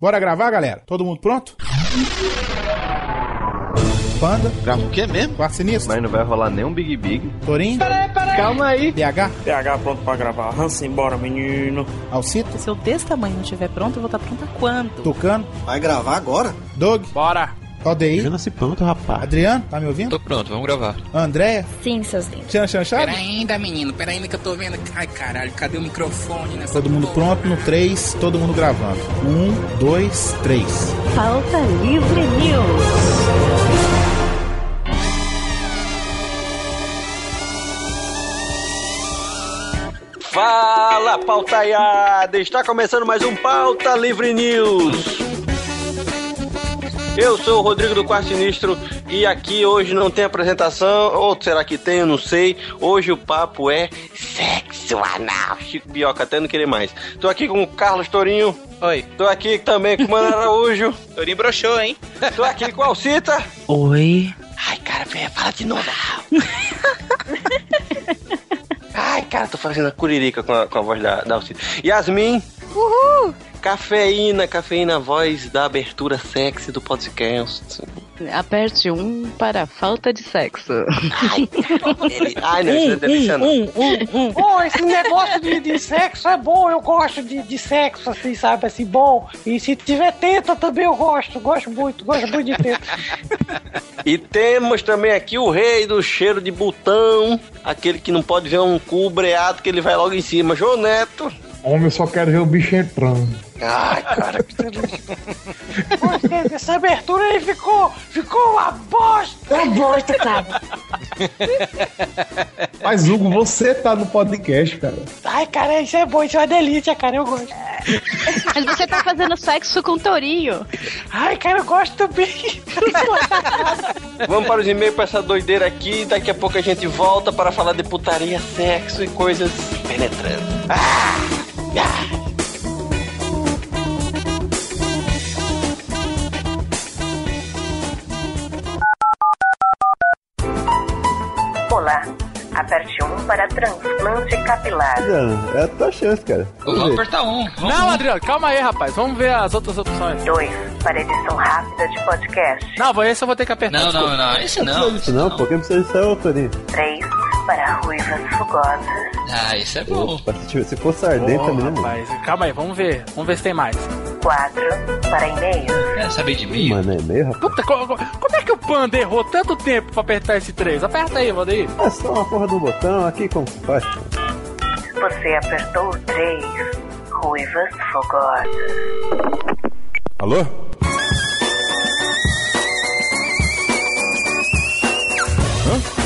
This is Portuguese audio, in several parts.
Bora gravar, galera? Todo mundo pronto? Panda, Grava o quê mesmo? Quarto Sinistro, Mas não vai rolar nenhum Big Big. Torinho, Calma aí. DH, PH pronto pra gravar. Hansen, bora, menino. Alcita, Se eu desse tamanho não estiver pronto, eu vou estar pronta quando? Tucano, Vai gravar agora? Doug, Bora! Aldeir, nasci pronto, rapaz. Adriano, tá me ouvindo? Tô pronto, vamos gravar. Andréia, Sim, seus lindos. Tchan Chan Chave? Pera ainda, menino, pera ainda que eu tô vendo. Ai, caralho, cadê o microfone nessa Todo mundo porra? pronto no 3, todo mundo gravando. 1, 2, 3. Falta Livre News. Fala, pautaiada! Está começando mais um Pauta Livre News. Eu sou o Rodrigo do Quarto Sinistro e aqui hoje não tem apresentação, ou será que tem, eu não sei. Hoje o papo é sexo anal. Chico Bioca, até não querer mais. Tô aqui com o Carlos Torinho. Oi. Tô aqui também com o Mano Araújo. Torinho broxou, hein? Tô aqui com a Alcita. Oi. Ai, cara, fala de novo. Ai, cara, tô fazendo a curirica com a, com a voz da, da Alcida. Yasmin. Uhul. Cafeína, cafeína, voz da abertura sexy do podcast. Aperte um para falta de sexo. Ai, ele... Ai não, isso é delícia não. Pô, esse negócio de, de sexo é bom, eu gosto de, de sexo, assim, sabe, assim, bom. E se tiver teta também eu gosto, gosto muito, gosto muito de teta. E temos também aqui o rei do cheiro de botão, aquele que não pode ver um cu breado que ele vai logo em cima, João Neto. Homem, eu só quero ver o bicho entrando. Ai, cara, que delícia. Essa abertura aí ficou, ficou uma bosta. Uma bosta, cara. Mas, Hugo, você tá no podcast, cara. Ai, cara, isso é bom, isso é uma delícia, cara, eu gosto. Mas você tá fazendo sexo com tourinho. Ai, cara, eu gosto também. Vamos para os e-mails para essa doideira aqui. Daqui a pouco a gente volta para falar de putaria, sexo e coisas penetrantes. Ah! Ah! Olá, aperte 1 para transplante capilar. É a tua chance, cara. Vamos apertar um. Vamos Não, Adriano, calma aí, rapaz. Vamos ver as outras opções. 2 para edição rápida de podcast. Não, vou- esse eu vou ter que apertar. Não, não, não. Esse não. esse Não, pô, quem precisa disso é o Torinho. 3 para ruivas fogosas. Ah, esse é bom. Se fosse ardente Ô, também, né, rapaz, calma aí, vamos ver. Vamos ver se tem mais. 4 para e-mails. Quer saber de mim? Mano, é meio rapaz. Puta, co- co- como é que o Panda errou tanto tempo pra apertar esse 3? Aperta aí, Valdeir. É só uma porra do botão aqui, como se faz? Você apertou o 3. Ruivas fogosas. Alô?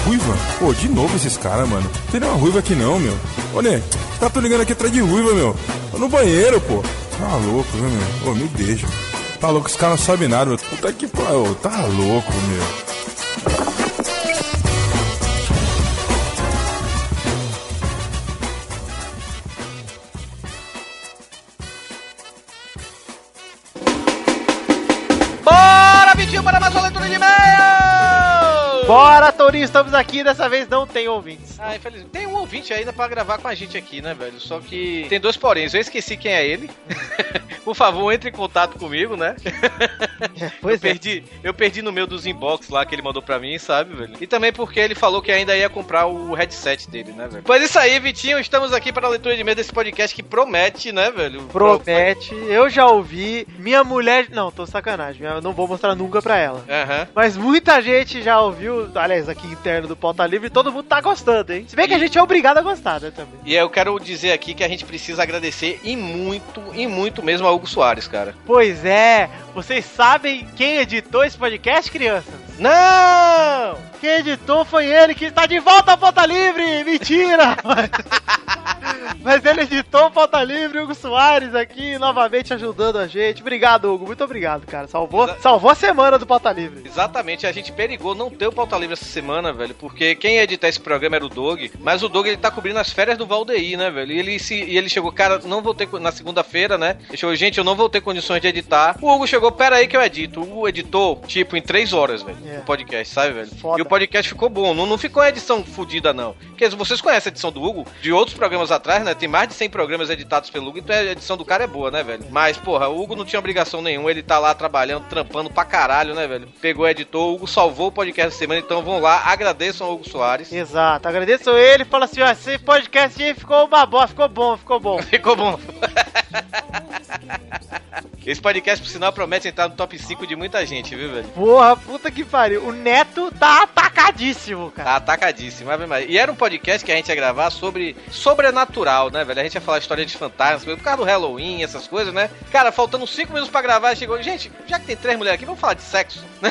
Ruiva? Pô, de novo esses caras, mano. Não tem nenhuma ruiva aqui não, meu. Ô, Né, tá tô ligando aqui atrás de ruiva, meu. Tô no banheiro, pô. Tá louco, meu? Ô, me deixa. Tá louco, os caras não sabem nada, meu. Puta que pariu. Tá louco, meu. Bora, Tourinho, estamos aqui. Dessa vez não tem ouvintes. Ah, infelizmente. Tem um ouvinte ainda pra gravar com a gente aqui, né, velho? Só que tem dois poréns. Eu esqueci quem é ele. Por favor, entre em contato comigo, né? eu Pois é. perdi, eu perdi no meio dos inbox lá que ele mandou pra mim, sabe, velho? E também porque ele falou que ainda ia comprar o headset dele, né, velho? Pois isso aí, Vitinho, estamos aqui para a leitura de e-mail desse podcast que promete, né, velho? Promete. Eu já ouvi. Minha mulher. Não, tô sacanagem. Eu não vou mostrar nunca pra ela. Aham. Mas muita gente já ouviu, aliás, aqui interno do Pauta Livre, todo mundo tá gostando, hein? Se bem que a gente é obrigado a gostar, né, também. E eu quero dizer aqui que a gente precisa agradecer e muito, e muito mesmo ao Hugo Soares, cara. Pois é, vocês sabem quem editou esse podcast, crianças? Não! Quem editou foi ele que está de volta ao Pauta Livre! Mentira! Mas ele editou Pauta Livre, Hugo Soares aqui, novamente ajudando a gente. Obrigado, Hugo. Muito obrigado, cara. Salvou, Exa- salvou a semana do Pauta Livre. Exatamente, a gente perigou não ter o pauta livre essa semana, velho, porque quem ia editar esse programa era o Doug, mas o Doug ele tá cobrindo as férias do Valdeir, né, velho? E ele, se, e ele chegou, cara, não vou ter na segunda-feira, né? Ele chegou, gente, eu não vou ter condições de editar. O Hugo chegou, pera aí que eu edito. O Hugo editou, tipo, em três horas, velho, É. o podcast, sabe, velho? Foda. E o podcast ficou bom, não, não ficou uma edição fodida, não. Porque vocês conhecem a edição do Hugo, de outros programas atrás, né? Tem mais de 100 programas editados pelo Hugo, então a edição do cara é boa, né, velho? Mas, porra, o Hugo não tinha obrigação nenhuma, ele tá lá trabalhando, trampando pra caralho, né, velho? Pegou o editor, o Hugo salvou o podcast da semana, então vão lá, agradeçam ao Hugo Soares. Exato, agradeço ele falo assim, ó, esse podcast aí ficou uma boa, ficou bom, ficou bom. Ficou bom. Esse podcast, por sinal, promete entrar no top 5 de muita gente, viu, velho? Porra, puta que pariu. O Neto tá atacadíssimo, cara. Tá atacadíssimo. Ave Maria. E era um podcast que a gente ia gravar sobre sobrenatural, né, velho? A gente ia falar história de fantasmas, por causa do Halloween, essas coisas, né? Cara, faltando 5 minutos pra gravar, chegou. Gente, já que tem três mulheres aqui, vamos falar de sexo, né?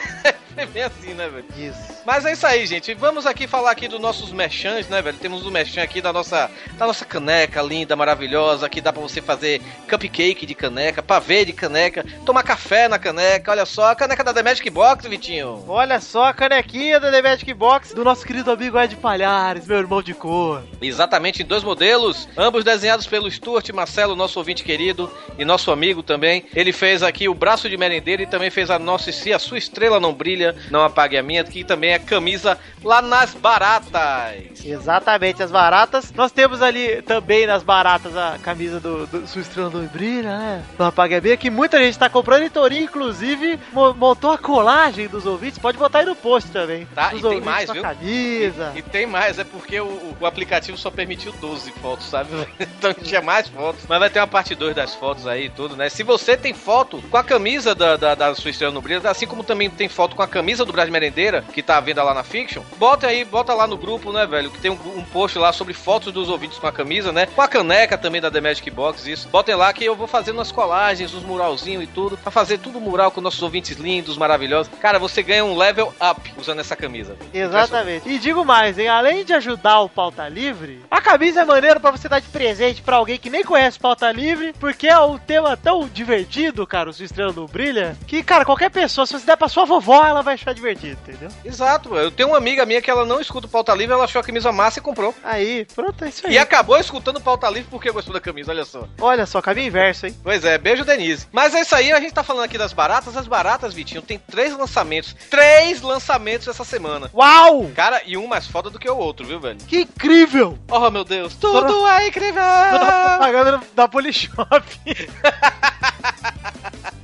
É bem assim, né, velho? Isso. Mas é isso aí, gente. Vamos aqui falar aqui dos nossos merchans, né, velho? Temos o merchan aqui da nossa, da nossa caneca linda, maravilhosa, que dá pra você fazer cupcake de caneca, pavê de caneca, tomar café na caneca. Olha só, a caneca da The Magic Box, Vitinho. Olha só a canequinha da The Magic Box do nosso querido amigo Ed Palhares, meu irmão de cor. Exatamente, em dois modelos, ambos desenhados pelo Stuart Marcelo, nosso ouvinte querido e nosso amigo também. Ele fez aqui o braço de merendeiro e também fez a nossa Se a Sua Estrela Não Brilha, Não Apague a Minha, que também é camisa lá nas baratas. Exatamente, as baratas. Nós temos ali também nas baratas a camisa do, do Sua Estrela Não Brilha, né? Do Apague a Minha, que muita gente tá comprando e Torinho, inclusive, mo- montou a colagem dos ouvintes. Pode botar aí no post também. Tá, Dos e tem mais, a viu? camisa. E, e tem mais, é porque o, o aplicativo só permitiu 12 fotos, sabe? Então tinha mais fotos. Mas vai ter uma parte 2 das fotos aí e tudo, né? Se você tem foto com a camisa da, da, da sua estrela no brilho, assim como também tem foto com a camisa do Brás Merendeira, que tá à venda lá na Fiction, bota aí, bota lá no grupo, né, velho? Que tem um, um post lá sobre fotos dos ouvintes com a camisa, né? Com a caneca também da The Magic Box, isso. Botem lá que eu vou fazendo as colagens, os muralzinhos e tudo, pra fazer tudo mural com nossos ouvintes lindos, maravilhosos. Cara, você ganha um level up usando essa camisa. Exatamente. E digo mais, hein? Além de ajudar o Pauta Livre, a camisa é maneiro pra você dar de presente pra alguém que nem conhece Pauta Livre, porque é um tema tão divertido, cara, o Estrela não Brilha, que, cara, qualquer pessoa, se você der pra sua vovó, ela vai achar divertido, entendeu? Exato, eu tenho uma amiga minha que ela não escuta o pauta livre, ela achou a camisa massa e comprou. Aí, pronto, é isso aí. E acabou escutando o pauta livre porque gostou da camisa, olha só. Olha só, caminho inverso, hein? Pois é, beijo, Denise. Mas é isso aí, a gente tá falando aqui das baratas. As baratas, Vitinho, tem três lançamentos. Três lançamentos essa semana. Uau! Cara, e um mais foda do que o outro, viu, velho? Que incrível! Oh, meu Deus, tudo é incrível! Toda propaganda da Polishop.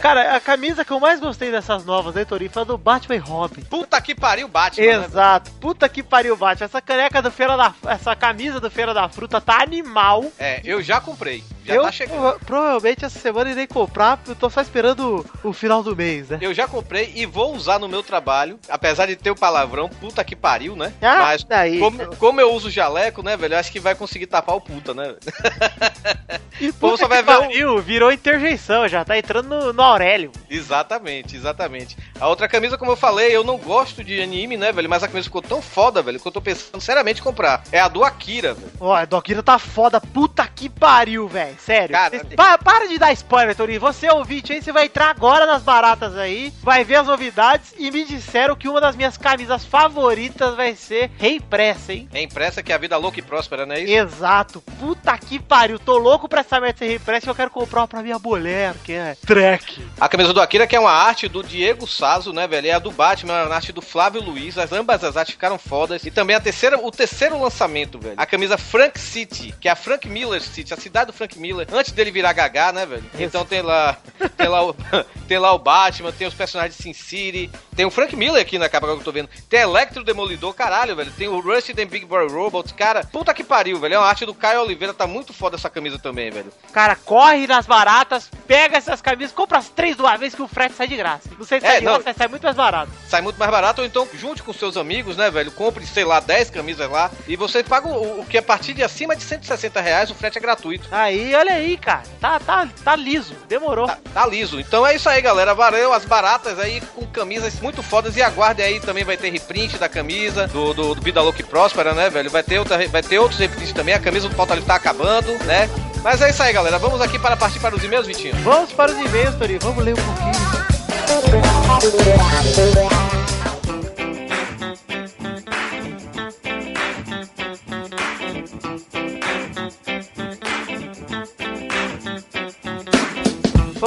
Cara, a camisa que eu mais gostei dessas novas, hein, Torinho, foi a do Batman e Robin. Puta que pariu, Batman. né? Exato. Puta que pariu, Batman. Essa caneca do Feira da... Essa camisa do Feira da Fruta tá animal. É, eu já comprei. Já eu tá chegando. prova- provavelmente essa semana irei comprar, eu tô só esperando o, final do mês, né? Eu já comprei e vou usar no meu trabalho, apesar de ter o palavrão, puta que pariu, né? Ah, Mas daí. como, como eu uso jaleco, né, velho, eu acho que vai conseguir tapar o puta, né? E puta só vai que pariu, virou interjeição, já tá entrando no, no Aurélio. Exatamente, exatamente. A outra camisa, como eu falei, eu não gosto de anime, né, velho? Mas a camisa ficou tão foda, velho, que eu tô pensando seriamente em comprar. É a do Akira, velho. Ó, a Doquira tá foda, puta que pariu, velho. Sério. Cara, Cês- pa- para de dar spoiler, Torinho. Você é ouvinte aí, você vai entrar agora nas baratas aí, vai ver as novidades e me disseram que uma das minhas camisas favoritas vai ser reimpressa, hein? É impressa que é a vida louca e próspera, né? Isso? Exato. Puta que pariu. Tô louco pra essa merda ser reimpressa e eu quero comprar uma pra minha mulher, que é Trek. A camisa do Akira, que é uma arte do Diego Sazo, né, velho? É a do Batman, é uma arte do Flávio Luiz. As, ambas as artes ficaram fodas. E também a terceira, o terceiro lançamento, velho. A camisa Frank City, que é a Frank Miller City, a cidade do Frank Miller, antes dele virar Gagá, né, velho? Então tem lá, tem lá, o, tem lá o Batman, tem os personagens de Sin City, tem o Frank Miller aqui na capa que eu tô vendo. Tem Electro Demolidor, caralho, velho. Tem o Rusty the Big Boy Robot, cara. Puta que pariu, velho. É uma arte do Caio Oliveira, tá muito foda essa camisa também, velho. Cara, corre nas baratas, pega essas camisas, compra as três de uma vez que o frete sai de graça. Não sei se É, sai de não. graça, sai muito mais barato. sai muito mais barato, ou então junte com seus amigos, né, velho? Compre, sei lá, 10 camisas lá e você paga o, o que a partir de acima de 160 reais o frete é gratuito. Aí, olha aí, cara. Tá, tá, tá liso. Demorou. Tá, tá liso. Então é isso aí, galera. Valeu as baratas aí com camisas muito fodas e aguardem aí também vai ter reprint da camisa do, do, do Vida Louca e Próspera, né, velho? Vai ter, outra, vai ter outros reprints também. A camisa do Pauta tá acabando, né? Mas é isso aí, galera. Vamos aqui para partir para os e-mails, Vitinho. Vamos para os e-mails, Tori. Vamos ler um pouquinho.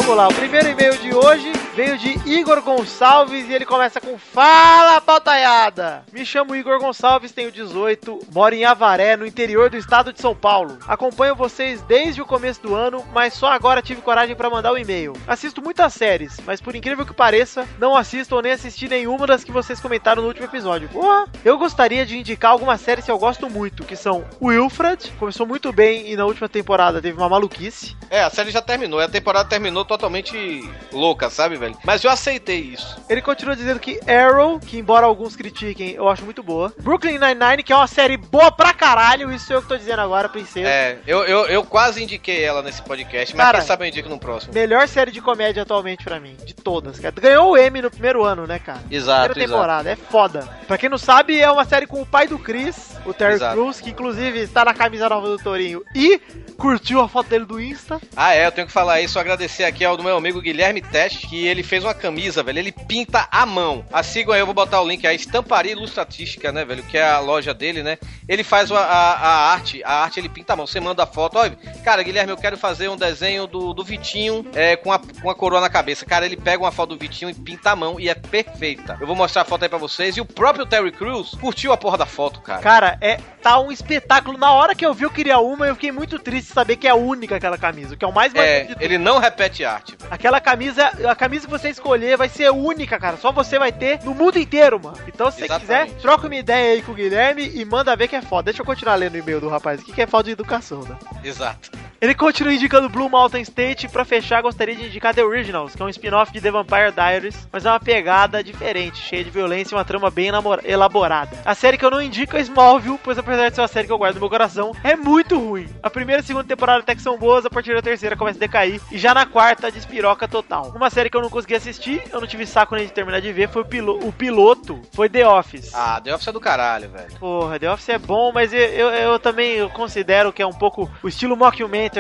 Vamos lá, o primeiro e-mail de hoje veio de Igor Gonçalves e ele começa com Fala, pautaiada! Me chamo Igor Gonçalves, tenho 18, moro em Avaré, no interior do estado de São Paulo. Acompanho vocês desde o começo do ano, mas só agora tive coragem para mandar o e-mail. Assisto muitas séries, mas por incrível que pareça, não assisto ou nem assisti nenhuma das que vocês comentaram no último episódio. Porra! Eu gostaria de indicar algumas séries que eu gosto muito, que são Wilfred, começou muito bem e na última temporada teve uma maluquice. É, a série já terminou. A temporada terminou totalmente louca, sabe, velho? Mas eu aceitei isso. Ele continua dizendo que Arrow, que embora alguns critiquem, eu acho muito boa. Brooklyn Nine-Nine, que é uma série boa pra caralho, isso é eu que tô dizendo agora, princesa. É, eu, eu, eu quase indiquei ela nesse podcast, mas Cara, quem sabe eu indico no próximo. Melhor série de comédia atualmente pra mim, de todas, cara. Ganhou o M no primeiro ano, né, cara? Exato, Primeira temporada, é foda. Pra quem não sabe, é uma série com o pai do Chris, o Terry Exato. Crews, que inclusive está na camisa nova do Torinho e curtiu a foto dele do Insta. Ah, é, eu tenho que falar isso, agradecer aqui ao meu amigo Guilherme Teste, que ele fez uma camisa, velho, ele pinta à mão. A sigam aí, eu vou botar o link aí, Estamparia Ilustratística, né, velho, que é a loja dele, né? Ele faz a, a- a arte, a arte ele pinta à mão, você manda a foto, olha, cara, Guilherme, eu quero fazer um desenho do, do Vitinho é, com, a, com a coroa na cabeça. Cara, ele pega uma foto do Vitinho e pinta à mão e é perfeita. Eu vou mostrar a foto aí pra vocês, e o próprio Terry Crews curtiu a porra da foto, cara. Cara, é tá um espetáculo. Na hora que eu vi eu queria uma, eu fiquei muito triste de saber que é a única aquela camisa, o que é o mais É, ele não repete arte, velho. Aquela camisa, a camisa que você escolher vai ser única, cara. Só você vai ter no mundo inteiro, mano. Então, se você Exatamente. quiser, troca uma ideia aí com o Guilherme e manda ver que é foda. Deixa eu continuar lendo o e-mail do rapaz aqui, que é falta de educação, né? Exato. Ele continua indicando Blue Mountain State. Pra fechar, gostaria de indicar The Originals, que é um spin-off de The Vampire Diaries, mas é uma pegada diferente, cheia de violência e uma trama bem elaborada. A série que eu não indico é Smallville, pois apesar de ser uma série que eu guardo no meu coração, é muito ruim. A primeira e segunda temporada até que são boas, a partir da terceira começa a decair, e já na quarta despiroca total. Uma série que eu não consegui assistir, eu não tive saco nem de terminar de ver, foi o, pilo- o piloto, foi The Office. Ah, The Office é do caralho, velho. Porra, The Office é bom, mas eu, eu, eu também eu considero que é um pouco o estilo mockumentary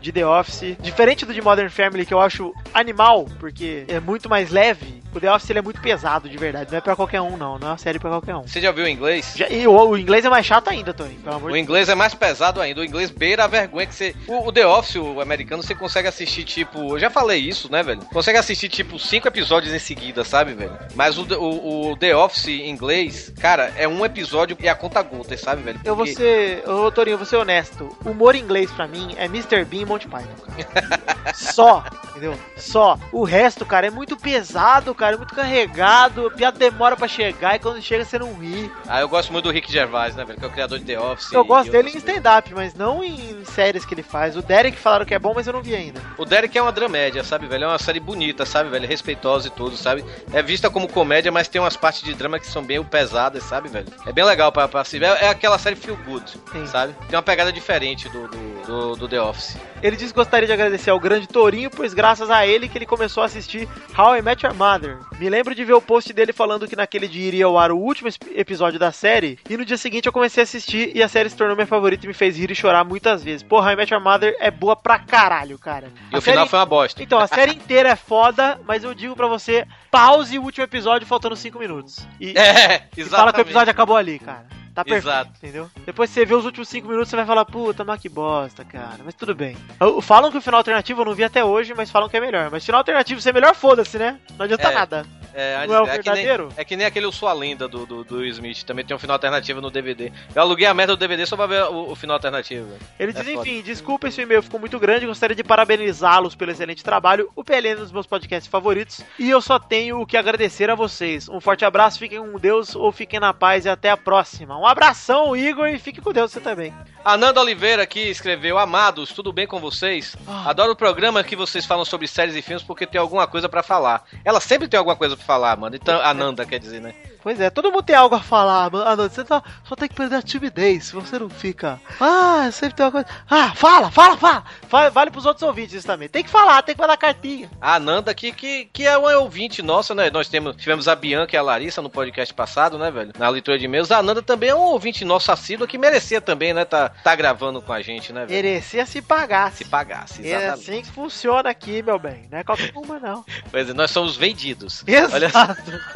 de The Office. Diferente do de Modern Family, que eu acho animal, porque é muito mais leve. O The Office ele é muito pesado, de verdade. Não é pra qualquer um, não. Não é uma série pra qualquer um. Você já viu o inglês? Já- e o, o inglês é mais chato ainda, Tony. Pelo amor O de inglês é mais pesado ainda. O inglês beira a vergonha que você. O, o The Office, o americano, você consegue assistir, tipo. Eu já falei isso, né, velho? Consegue assistir, tipo, cinco episódios em seguida, sabe, velho? Mas o, o, o The Office em inglês, cara, é um episódio e a conta gota, sabe, velho? Eu vou Porque- ser. Ô, Torinho, eu vou ser honesto. Humor inglês pra mim é Mr. Bean e Monty Python, cara. Só, entendeu? Só. O resto, cara, é muito pesado, cara, é muito carregado. A piada demora pra chegar e quando chega você não ri. Ah, eu gosto muito do Rick Gervais, né, velho? Que é o criador de The Office. Eu gosto dele em stand-up, mas não em séries que ele faz. O Derek falaram que é bom, mas eu não vi ainda. O Derek é uma dramédia, sabe, velho? É uma série bonita, sabe, velho? Respeitosa e tudo, sabe? É vista como comédia, mas tem umas partes de drama que são bem pesadas, sabe, velho? É bem legal pra, pra se ver. É aquela série feel good, Sim. sabe? Tem uma pegada diferente do, do, do, do The Office. Ele disse que gostaria de agradecer ao grande Torinho, pois graças a ele que ele começou a assistir How I Met Your Mother. Me lembro de ver o post dele falando que naquele dia iria ao ar o último episódio da série, e no dia seguinte eu comecei a assistir e a série se tornou minha favorita e me fez rir e chorar muitas vezes. How I Met Your Mother é boa pra caralho, cara. E A o final série- foi uma bosta. Então, a série inteira é foda, mas eu digo pra você, pause o último episódio faltando 5 minutos. E, É, e fala que o episódio acabou ali, cara. Tá perfeito, Exato. entendeu? Depois que você vê os últimos 5 minutos, você vai falar, puta, mas que bosta, cara. Mas tudo bem. Falam que o final alternativo eu não vi até hoje, mas falam que é melhor. Mas final alternativo ser melhor, foda-se, né? Não adianta É. nada. É, Não é o que nem, verdadeiro? é que nem aquele Eu Sou a Lenda do, do, do Smith. Também tem um final alternativo no DVD. Eu aluguei a merda do DVD só pra ver o, o final alternativo. Ele É diz, enfim, desculpa esse e-mail ficou muito grande, gostaria de parabenizá-los pelo excelente trabalho, o PLN é um dos meus podcasts favoritos, e eu só tenho o que agradecer a vocês. Um forte abraço, fiquem com Deus ou fiquem na paz e até a próxima. Um abração, Igor, e fique com Deus você também. Ananda Oliveira aqui escreveu: Amados, tudo bem com vocês? Ah. Adoro o programa que vocês falam sobre séries e filmes porque tem alguma coisa pra falar. Ela sempre tem alguma coisa pra falar, mano. Então, Ananda quer dizer, né? Pois é, todo mundo tem algo a falar, mano. Ah, não, você tá- só tem que perder a timidez, se você não fica. Ah, sempre tem uma coisa. Ah, fala, fala, fala! Fa- Vale pros outros ouvintes isso também. Tem que falar, tem que mandar cartinha. A Ananda aqui, que, que é uma ouvinte nossa, né? Nós temos, tivemos a Bianca e a Larissa no podcast passado, né, velho? Na leitura de e-mails. A Ananda também é um ouvinte nosso assíduo que merecia também, né? Tá, tá gravando com a gente, né, velho? Merecia se pagasse. Se pagasse, É exatamente. assim que funciona aqui, meu bem. Não é qualquer uma, não. Pois é, nós somos vendidos. Exato. Olha só.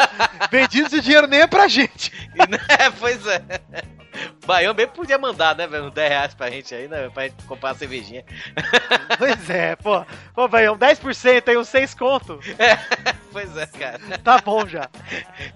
Vendidos e dinheiro nem é pra gente. é, pois é. Baião bem podia mandar, né, velho? Uns 10 reais pra gente aí, né? Pra gente comprar uma cervejinha. Pois é, pô. Pô, um 10% aí, uns 6 conto. Pois é, cara. Tá bom já.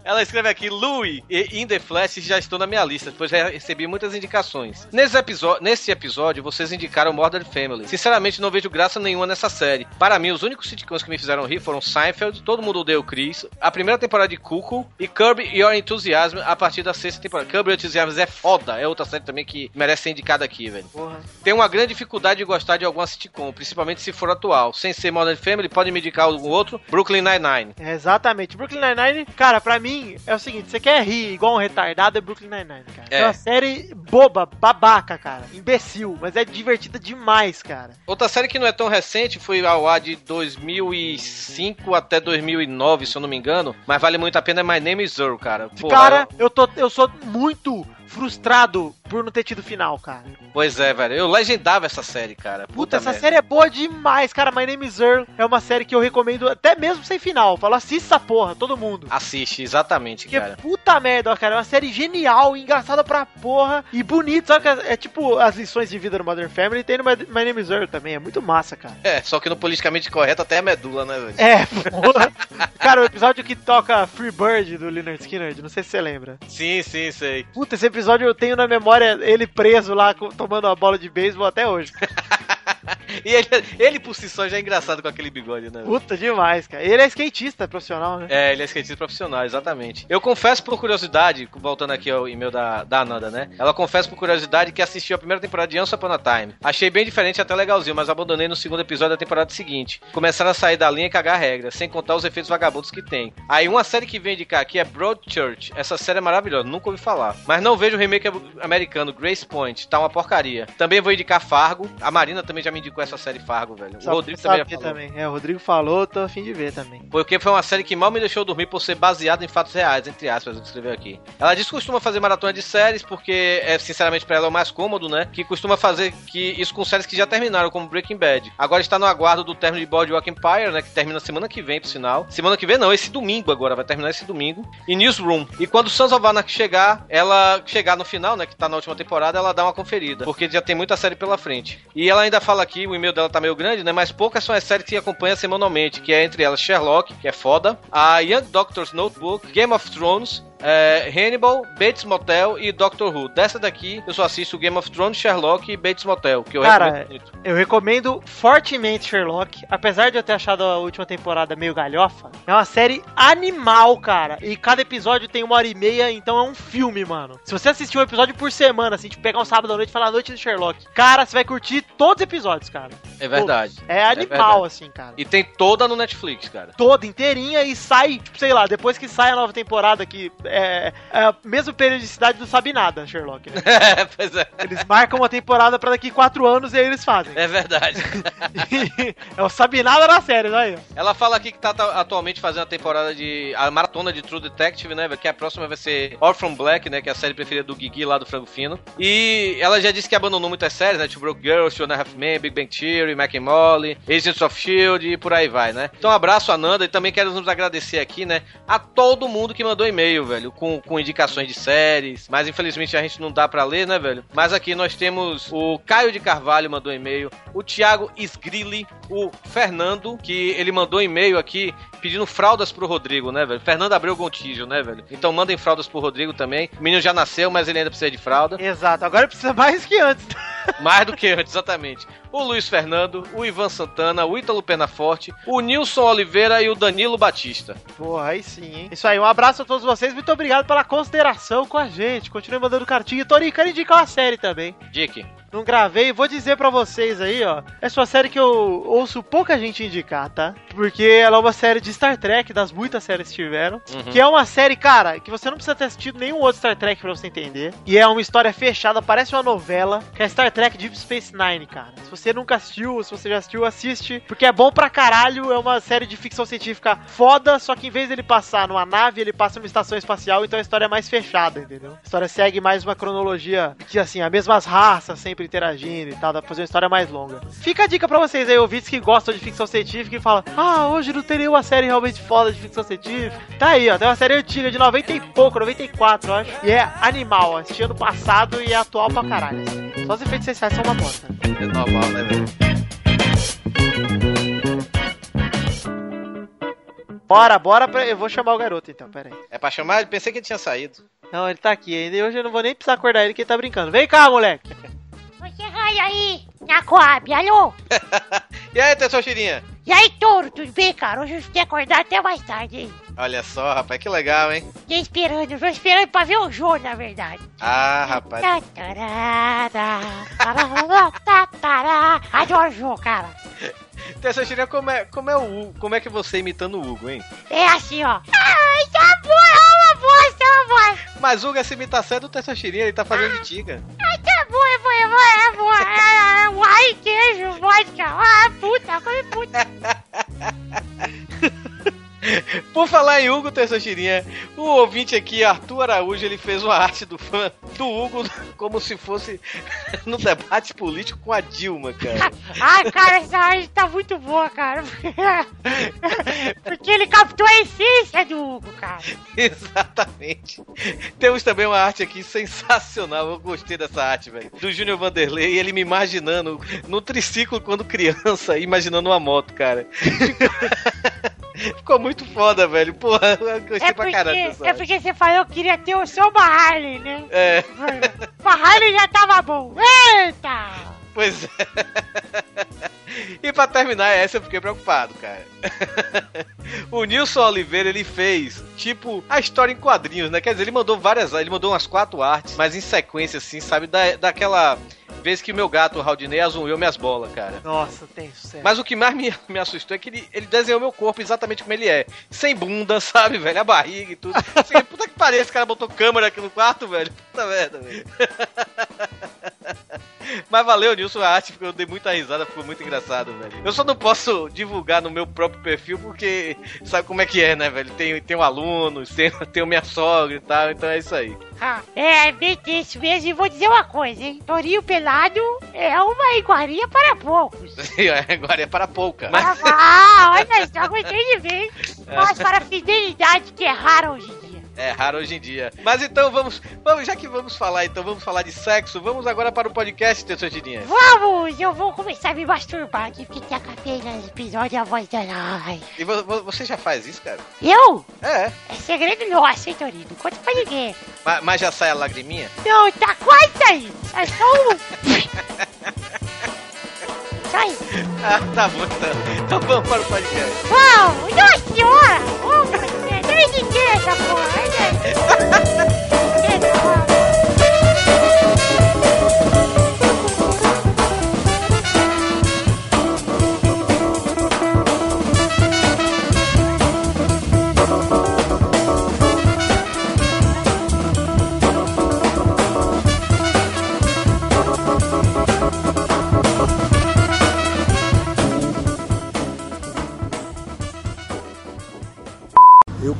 Ela escreve aqui, Louie e In The Flash já estou na minha lista, pois já recebi muitas indicações. Nesse, episódio, nesse episódio, vocês indicaram Modern Family. Sinceramente, não vejo graça nenhuma nessa série. Para mim, os únicos sitcoms que me fizeram rir foram Seinfeld, Todo Mundo Odeia o Chris, a primeira temporada de Cuckoo e Curb Your Enthusiasm a partir da sexta temporada. Curb Your Enthusiasm é foda, é outra série também que merece ser indicada aqui, velho. Porra. Tenho uma grande dificuldade de gostar de alguma sitcom, principalmente se for atual. Sem ser Modern Family, pode me indicar algum outro? Brooklyn Nine-Nine. É, exatamente. Brooklyn Nine-Nine, cara, pra mim é o seguinte: você quer rir igual um retardado, é Brooklyn Nine-Nine, cara. É. É. uma série boba, babaca, cara. Imbecil, mas é divertida demais, cara. Outra série que não é tão recente foi ao ar de 2005 até 2009, se eu não me engano, mas vale muito a pena é My Name is Earl, cara. Cara, eu, tô, eu sou muito frustrado por não ter tido final, cara. Pois é, velho. Eu legendava essa série, cara. Puta, Puta, essa merda. série é boa demais, cara. My Name is Earl é uma série que eu recomendo até mesmo sem final. Falo, assista essa porra, todo mundo. Assiste, exatamente, Porque cara. puta merda, ó, cara. É uma série genial, engraçada pra porra e bonita. Sabe? que É, é tipo as lições de vida no Modern Family. Tem no My, My Name is Earl também. É muito massa, cara. É, só que no politicamente correto até a medula, né, velho? É, porra. cara, o episódio que toca Free Bird do Leonard Skinner, não sei se você lembra. Sim, sim, sei. Puta, esse episódio eu tenho na memória ele preso lá tomando uma bola de beisebol até hoje. E ele, ele por si só já é engraçado com aquele bigode, né? Puta demais, cara. Ele é skatista profissional, né? É, ele é skatista profissional, exatamente. Eu confesso por curiosidade, voltando aqui ao e-mail da, da Ananda, né? Ela confessa por curiosidade que assistiu a primeira temporada de Once Upon a Time. Achei bem diferente até legalzinho, mas abandonei no segundo episódio da temporada seguinte. Começaram a sair da linha e cagar regra, sem contar os efeitos vagabundos que tem. Aí uma série que vem indicar aqui é Broadchurch. Essa série é maravilhosa, nunca ouvi falar. Mas não vejo o remake americano, Grace Point, tá uma porcaria. Também vou indicar Fargo. A Marina também já me indicou essa série Fargo, velho. O Só Rodrigo também já falou. também. É, o Rodrigo falou, tô a fim de ver também. Porque foi uma série que mal me deixou dormir por ser baseada em fatos reais, entre aspas, ele escreveu aqui. Ela diz que costuma fazer maratona de séries porque é, sinceramente, pra ela é o mais cômodo, né? Que costuma fazer que isso com séries que já terminaram, como Breaking Bad. Agora está no aguardo do término de Boardwalk Empire, né? Que termina semana que vem, por sinal. Semana que vem não, esse domingo agora, vai terminar esse domingo. E Newsroom. E quando Sons of Anarchy chegar, ela chegar no final, né? Que tá na última temporada, ela dá uma conferida. Porque já tem muita série pela frente. E ela ainda fala aqui, o e-mail dela tá meio grande, né? Mas poucas são as séries que acompanha semanalmente, que é entre elas Sherlock, que é foda, a Young Doctor's Notebook, Game of Thrones, é, Hannibal, Bates Motel e Doctor Who. Dessa daqui, eu só assisto Game of Thrones, Sherlock e Bates Motel, que eu Cara, recomendo muito. eu recomendo fortemente Sherlock. Apesar de eu ter achado a última temporada meio galhofa, é uma série animal, cara. E cada episódio tem uma hora e meia, então é um filme, mano. Se você assistir um episódio por semana, assim, tipo, pegar um sábado à noite e falar a noite do Sherlock, cara, você vai curtir todos os episódios, cara. É verdade. É animal, verdade. assim, cara. E tem toda no Netflix, cara. Toda inteirinha e sai, tipo, sei lá, depois que sai a nova temporada, que é, é a mesma periodicidade não sabe nada, Sherlock, né? pois é. Eles marcam uma temporada pra daqui quatro anos e aí eles fazem. É verdade. é o sabe nada na série, não é? Ela fala aqui que tá, tá atualmente fazendo a temporada de. a maratona de True Detective, né? Que a próxima vai ser Orphan Black, né? Que é a série preferida do Guigui lá do Frango Fino. E ela já disse que abandonou muitas séries, né? Tipo Broke Girls, Two and a Half Men, Big Bang Theory, Mac and Molly, Agents of Shield e por aí vai, né? Então, um abraço, Ananda, e também quero nos agradecer aqui, né? A todo mundo que mandou e-mail, velho, com, com indicações de séries. Mas infelizmente a gente não dá pra ler, né, velho? Mas aqui nós temos o Caio de Carvalho mandou e-mail, o Thiago Sgrilli, o Fernando, que ele mandou e-mail aqui pedindo fraldas pro Rodrigo, né, velho? Fernando Abreu Gontijo, né, velho? Então mandem fraldas pro Rodrigo também. O menino já nasceu, mas ele ainda precisa de fralda. Exato, agora precisa mais que antes. Mais do que antes, exatamente. O Luiz Fernando, o Ivan Santana, o Ítalo Penaforte, o Nilson Oliveira e o Danilo Batista. Porra, aí sim, hein? Isso aí, um abraço a todos vocês. Muito obrigado pela consideração com a gente. Continue mandando cartinha. Tori, quero indicar uma série também. Dick. Não gravei, vou dizer pra vocês aí, ó. Essa é uma série que eu ouço pouca gente indicar, tá? Porque ela é uma série de Star Trek, das muitas séries que tiveram. Uhum. Que é uma série, cara, que você não precisa ter assistido nenhum outro Star Trek pra você entender. E é uma história fechada, parece uma novela, que é Star Trek Deep Space Nine, cara. Se você nunca assistiu, se você já assistiu, assiste. Porque é bom pra caralho, é uma série de ficção científica foda, só que em vez dele passar numa nave, ele passa numa estação espacial, então a história é mais fechada, entendeu? A história segue mais uma cronologia que, assim, as mesmas raças sempre interagindo e tal, dá pra fazer uma história mais longa. Fica a dica pra vocês aí, ouvintes que gostam de ficção científica e falam: Ah, hoje não teria uma série realmente foda de ficção científica. Tá aí, ó, tem uma série antiga de 90 e pouco, 94, eu acho. E é animal, assisti ano passado e é atual pra caralho. Só os efeitos essenciais são uma bosta. É normal, né, velho? Bora, bora, pra... eu vou chamar o garoto então, pera aí. É pra chamar? Pensei que ele tinha saído. Não, ele tá aqui ainda e hoje eu não vou nem precisar acordar ele que ele tá brincando. Vem cá, moleque. Você vai aí, na Coab, alô? E aí, Tessoxirinha? E aí, Touro, tudo bem, cara? Hoje eu fiquei acordar até mais tarde, hein? Olha só, rapaz, que legal, hein? Fiquei esperando, tô esperando pra ver o jogo, na verdade. Ah, rapaz. Tá, tá. Adoro o jogo, cara. Tessoxirinha, como é, como é o Hugo? Como é que você imitando o Hugo, hein? É assim, ó. Ai, tá bom, é uma voz, é uma voz. Mas Hugo, essa imitação é do Tessoxirinha, ele tá fazendo de tiga. Ai, tá bom, é bom, é bom, é bom. É, é, uai, queijo, vodka. Ah, puta, come puta. Por falar em Hugo Tessoxirinha, o ouvinte aqui, Arthur Araújo, ele fez uma arte do fã do Hugo como se fosse no debate político com a Dilma, cara. Ai, cara, essa arte tá muito boa, cara. Porque ele captou a essência do Hugo, cara. Exatamente. Temos também uma arte aqui sensacional. Eu gostei dessa arte, velho. Do Júnior Vanderlei, ele me imaginando no triciclo quando criança, imaginando uma moto, cara. Ficou muito foda, velho. Porra, eu gostei É pra caralho porque, dessa é porque você falou que queria ter o seu uma Harley, né? É, Uma Harley já tava bom. Eita! pois é. E pra terminar essa, eu fiquei preocupado, cara. o Nilson Oliveira, ele fez, tipo, a história em quadrinhos, né? Quer dizer, ele mandou várias, ele mandou umas quatro artes, mas em sequência, assim, sabe? Da, daquela vez que meu gato, o Haldinei, azunhou minhas bolas, cara. Nossa, tem sucesso. Mas o que mais me, me assustou é que ele, ele desenhou meu corpo exatamente como ele é. Sem bunda, sabe, velho? A barriga e tudo. Assim, puta que pariu, esse cara botou câmera aqui no quarto, velho. Puta merda, velho. Mas valeu, Nilson, a arte, porque eu dei muita risada, ficou muito engraçado, velho. Eu só não posso divulgar no meu próprio perfil, porque sabe como é que é, né, velho? Tem, tem um aluno, tem, tem minha sogra e tal, então é isso aí. Ah, é, bem isso mesmo. E vou dizer uma coisa, hein? Torinho pelado é uma iguaria para poucos. É para pouca. Ah, ah, olha só, gostei de ver. Mas para a fidelidade que é rara hoje em dia. É raro hoje em dia. Mas então vamos, vamos, já que vamos falar, então vamos falar de sexo, vamos agora para o podcast, Tessotidinha. Vamos, eu vou começar a me masturbar aqui, porque acabei no episódio a voz da Ai. E vo- vo- você já faz isso, cara? Eu? É. É segredo nosso, hein, Torino? Conta pra ninguém. Ma- Mas, já sai a lagriminha? Não, tá quase aí. É só um... Sai. Ah, tá bom então. Então vamos para o podcast. Vamos, nossa senhora. Vamos, eu nem entendi essa porra. Eu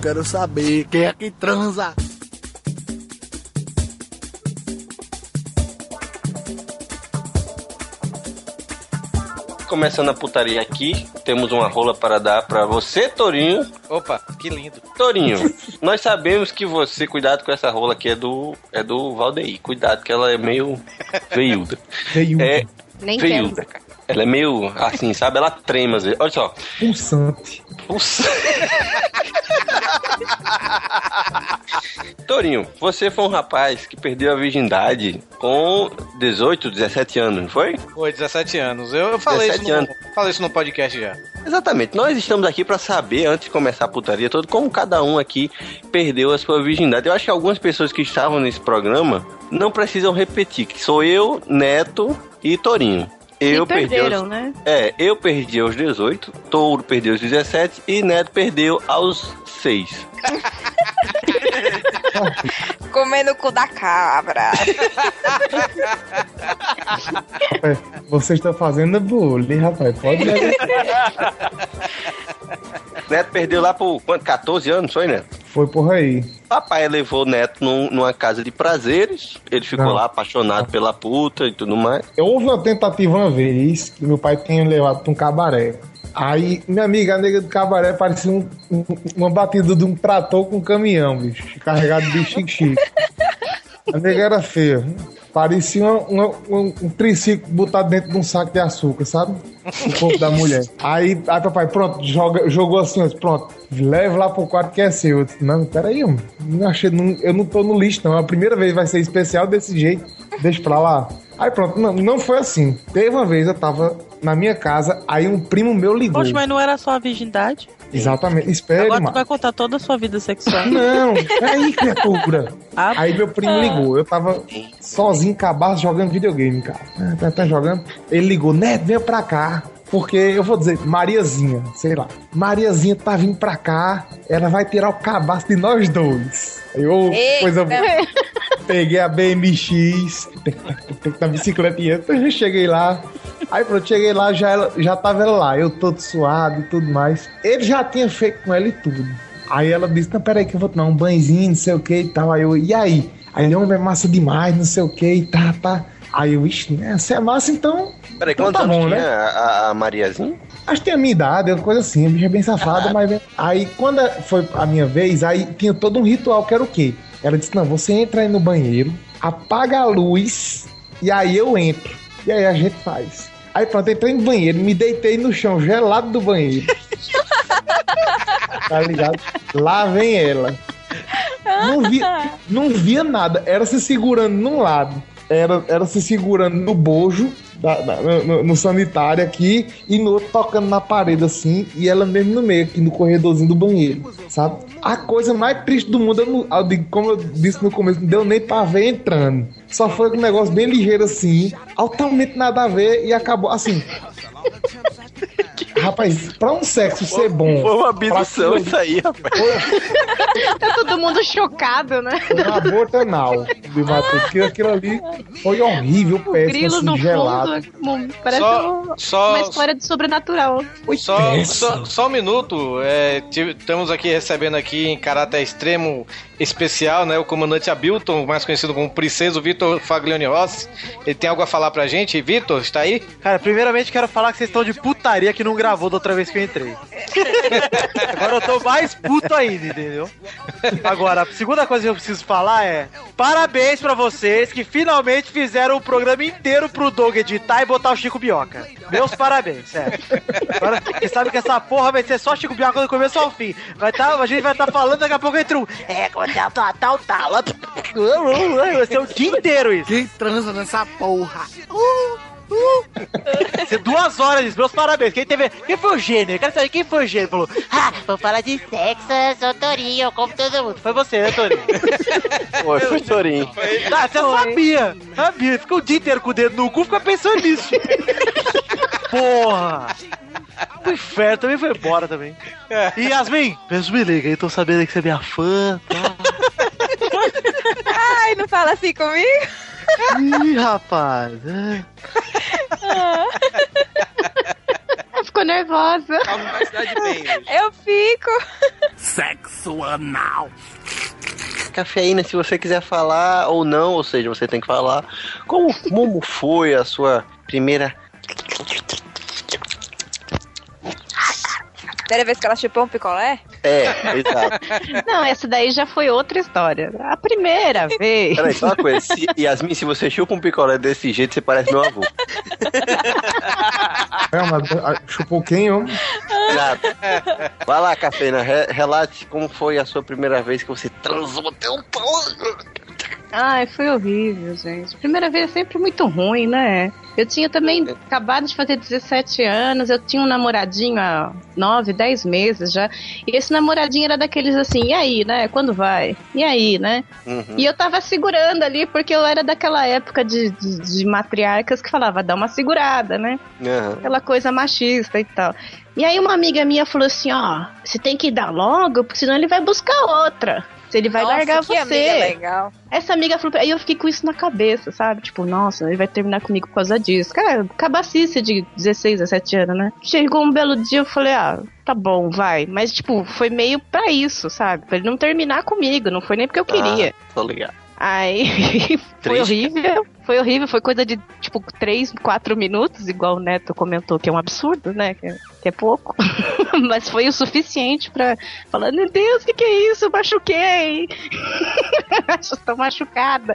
quero saber quem é que transa. Começando a putaria aqui, temos uma rola para dar pra você, Torinho. Opa, que lindo. Torinho, nós sabemos que você, cuidado com essa rola aqui, é do, é do Valdeir. Cuidado que ela é meio veiuda. Veiuda. É Nem veiuda, cara. Ela é meio assim, sabe? Ela trema às vezes. Olha só. Pulsante. Torinho, você foi um rapaz que perdeu a virgindade com 18, 17 anos, não foi? Oi, 17 anos. Eu, eu falei, isso 17 no, anos. falei isso no podcast já. Exatamente. Nós estamos aqui pra saber, antes de começar a putaria toda, como cada um aqui perdeu a sua virgindade. Eu acho que algumas pessoas que estavam nesse programa não precisam repetir, que sou eu, Neto e Torinho. Eu perdi perderam, aos... né? É, eu perdi aos 18, Touro perdeu aos 17 e Neto perdeu aos 6. Comendo o cu da cabra. É, você está fazendo bullying, rapaz. Pode levar. Neto perdeu lá por quanto? 14 anos, foi, Neto? Foi por aí. Papai levou o neto num- numa casa de prazeres. Ele ficou Não. lá apaixonado pela puta e tudo mais. Houve uma tentativa uma vez que meu pai tinha levado pra um cabaré. Aí, minha amiga, a nega do cabaré parecia um- um- uma batida de um trator com um caminhão, bicho. Carregado de chique-chique. A nega era feia. Parecia uma- um, um triciclo botado dentro de um saco de açúcar, sabe? O corpo da mulher. Aí, aí papai, pronto, joga, jogou assim, ó, pronto, leva lá pro quarto que é seu. Eu disse, não, peraí, eu não achei, não, eu não tô no lixo, não. A primeira vez vai ser especial desse jeito, deixa pra lá. Aí pronto, não, não foi assim. Teve uma vez, eu tava na minha casa, aí um primo meu ligou. Poxa, mas não era só a virgindade? Exatamente, espere, Agora tu vai contar toda a sua vida sexual. Não, peraí, criatura. Ah, Aí meu primo ligou, eu tava sozinho, cabaço, jogando videogame, cara. Ah, Tá, tá jogando. Ele ligou, Neto, venha pra cá. Porque eu vou dizer, Mariazinha, sei lá. Mariazinha tá vindo pra cá, ela vai tirar o cabaço de nós dois. Eu, Eita. coisa boa. Peguei a BMX, na bicicletinha, eu cheguei lá. Aí pronto, cheguei lá, já, ela- já tava ela lá, eu todo suado e tudo mais. Ele já tinha feito com ela e tudo. Aí ela disse, não, peraí que eu vou tomar um banhozinho, não sei o que e tal. Aí eu, e aí? Aí ele, homem, é massa demais, não sei o que e tá, tá. Aí eu, ixi, né, se é massa, então... Peraí, então quantos tá bom, tinha né? a, a- Mariazinha? Acho que tem a minha idade, é uma coisa assim, a bicha é bem safada, mas... Aí, quando foi a minha vez, aí tinha todo um ritual, que era o quê? Ela disse, não, você entra aí no banheiro, apaga a luz, e aí eu entro. E aí a gente faz. Aí pronto, entrei no banheiro, me deitei no chão gelado do banheiro. tá ligado? Lá vem ela. Não via, não via nada, era se segurando num lado, era, era se segurando no bojo, da- da- no, no- sanitário aqui, e no outro tocando na parede assim, e ela mesmo no meio, aqui no corredorzinho do banheiro, sabe? A coisa mais triste do mundo, eu eu como eu disse no começo, não deu nem pra ver entrando. Só foi um negócio bem ligeiro assim, altamente nada a ver, e acabou assim. Rapaz, pra um sexo ser bom. Foi uma abdução aquilo- isso aí, rapaz. Tá todo mundo chocado, né? Foi um aborto anal de Matheus, porque aquilo ali foi horrível, péssimo, Grilo assim, no gelado. fundo, parece Só- um- só- uma história de sobrenatural. Só, só, só um minuto, é, estamos aqui recebendo aqui em caráter extremo especial, né, o comandante Abilton, mais conhecido como Princeso Vitor Faglione Rossi. Ele tem algo a falar pra gente? Vitor, está aí? Cara, primeiramente quero falar que vocês estão de putaria que não gravou da outra vez que eu entrei. Agora eu tô mais puto ainda, entendeu? Agora, a segunda coisa que eu preciso falar é: parabéns pra vocês que finalmente fizeram o programa inteiro pro Doug editar e botar o Chico Bioca. Meus parabéns, sério. Agora, você sabe que essa porra vai ser só Chico Bioca do começo ao fim. Vai tá, a gente vai estar falando daqui a pouco entre um. É, quando é tal, tal, tal. Vai ser o dia inteiro isso. Quem transa nessa porra? Vai ser duas horas. Meus parabéns. Quem teve. Quem foi o gênio? Eu quero saber quem foi o gênio. Falou, ah, vou falar de sexo, eu sou Torinho, como todo mundo. Foi você, né, Torinho? Foi, foi Torinho. Ah, você sabia. Sabia. Fica o dia inteiro com o dedo no cu, fica pensando nisso. Porra. O inferno também foi embora também. E Yasmin, pensa me liga aí, tô sabendo que você é minha fã. Ai, não fala assim comigo? Ih, rapaz. é. Ficou nervosa. Eu fico. Sexo anal. Cafeína, se você quiser falar ou não, ou seja, você tem que falar como, como foi a sua primeira. Primeira vez que ela chupou um picolé? É, exato. Não, essa daí já foi outra história. A primeira vez. Peraí, só uma coisa. Se, Yasmin, se você chupa um picolé desse jeito, você parece meu avô. É, mas, chupou quem, ó? Exato. Vai lá, Cafeína, re- relate como foi a sua primeira vez que você transou até um pau. Ai, foi horrível, gente. Primeira vez é sempre muito ruim, né? Eu tinha também acabado de fazer 17 anos, eu tinha um namoradinho há 9, 10 meses já. E esse namoradinho era daqueles assim, e aí, né? Quando vai? E aí, né? Uhum. E eu tava segurando ali, porque eu era daquela época de, de, de matriarcas que falava, dá uma segurada, né? Aham. Aquela coisa machista e tal. E aí uma amiga minha falou assim, ó, você tem que dar logo, porque senão ele vai buscar outra. Se ele vai Nossa, largar que você. amiga legal. Essa amiga falou. Aí eu fiquei com isso na cabeça, sabe? Tipo, nossa, ele vai terminar comigo por causa disso. Cara, cabacice de 16, 17 anos, né? Chegou um belo dia, eu falei, ah, tá bom, vai. Mas, tipo, foi meio pra isso, sabe? Pra ele não terminar comigo, não foi nem porque eu queria. Ah, tô ligado. Aí foi horrível, foi horrível, foi coisa de tipo 3, 4 minutos, igual o Neto comentou, que é um absurdo, né? Que é, que é pouco. Mas foi o suficiente pra falar: Meu Deus, o que, que é isso? Eu machuquei! Estou machucada.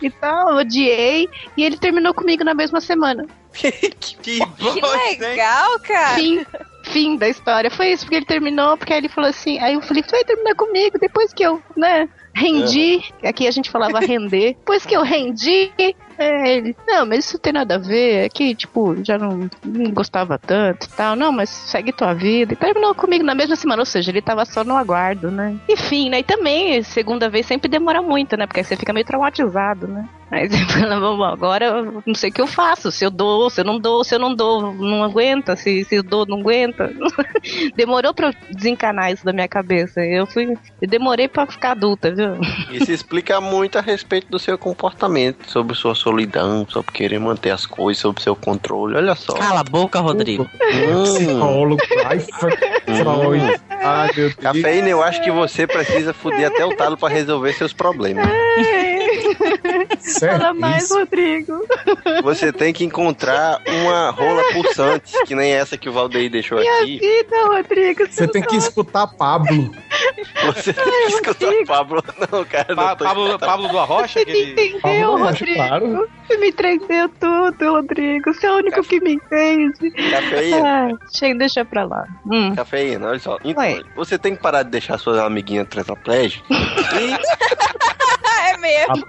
Então, eu odiei. E ele terminou comigo na mesma semana. que legal, cara. Fim, fim da história. Foi isso, porque ele terminou, porque aí ele falou assim. Aí eu falei: Tu vai terminar comigo depois que eu, né? Rendi, aqui a gente falava render. Depois que eu rendi, é, ele, não, mas isso tem nada a ver, é que, tipo, já não, não gostava tanto e tal, não, mas segue tua vida. E terminou comigo na mesma semana, ou seja, ele tava só no aguardo, né? Enfim, né? E também, segunda vez sempre demora muito, né? Porque aí você fica meio traumatizado, né? Aí você fala, bom, agora não sei o que eu faço, se eu dou, se eu não dou, se eu não dou, não aguenta, se, se eu dou, não aguenta. Demorou pra eu desencanar isso da minha cabeça. Eu fui, eu demorei pra ficar adulta, viu? Isso explica muito a respeito do seu comportamento, sobre sua solidão, sobre querer manter as coisas, sobre seu controle. Olha só. Cala a boca, Rodrigo. Hum. Ai, Freud. Ai, meu Deus. Cafeína, eu acho que você precisa fuder até o talo pra resolver seus problemas. Fala mais, Rodrigo. Você tem que encontrar uma rola pulsante, que nem essa que o Valdeir deixou Minha aqui. vida, Rodrigo. Você tem que escutar Pablo. Você que escutar o Pablo. Não, cara, não tô Pablo, Pablo do Arrocha? Você me entendeu, Pablo, Rodrigo? claro. Você me entendeu tudo, Rodrigo. Você é o único que me entende. Cafeína. Ah, chega, deixa pra lá. Hum. Cafeína, olha só. Então, Oi. você tem que parar de deixar sua amiguinha tetraplégicas. é mesmo.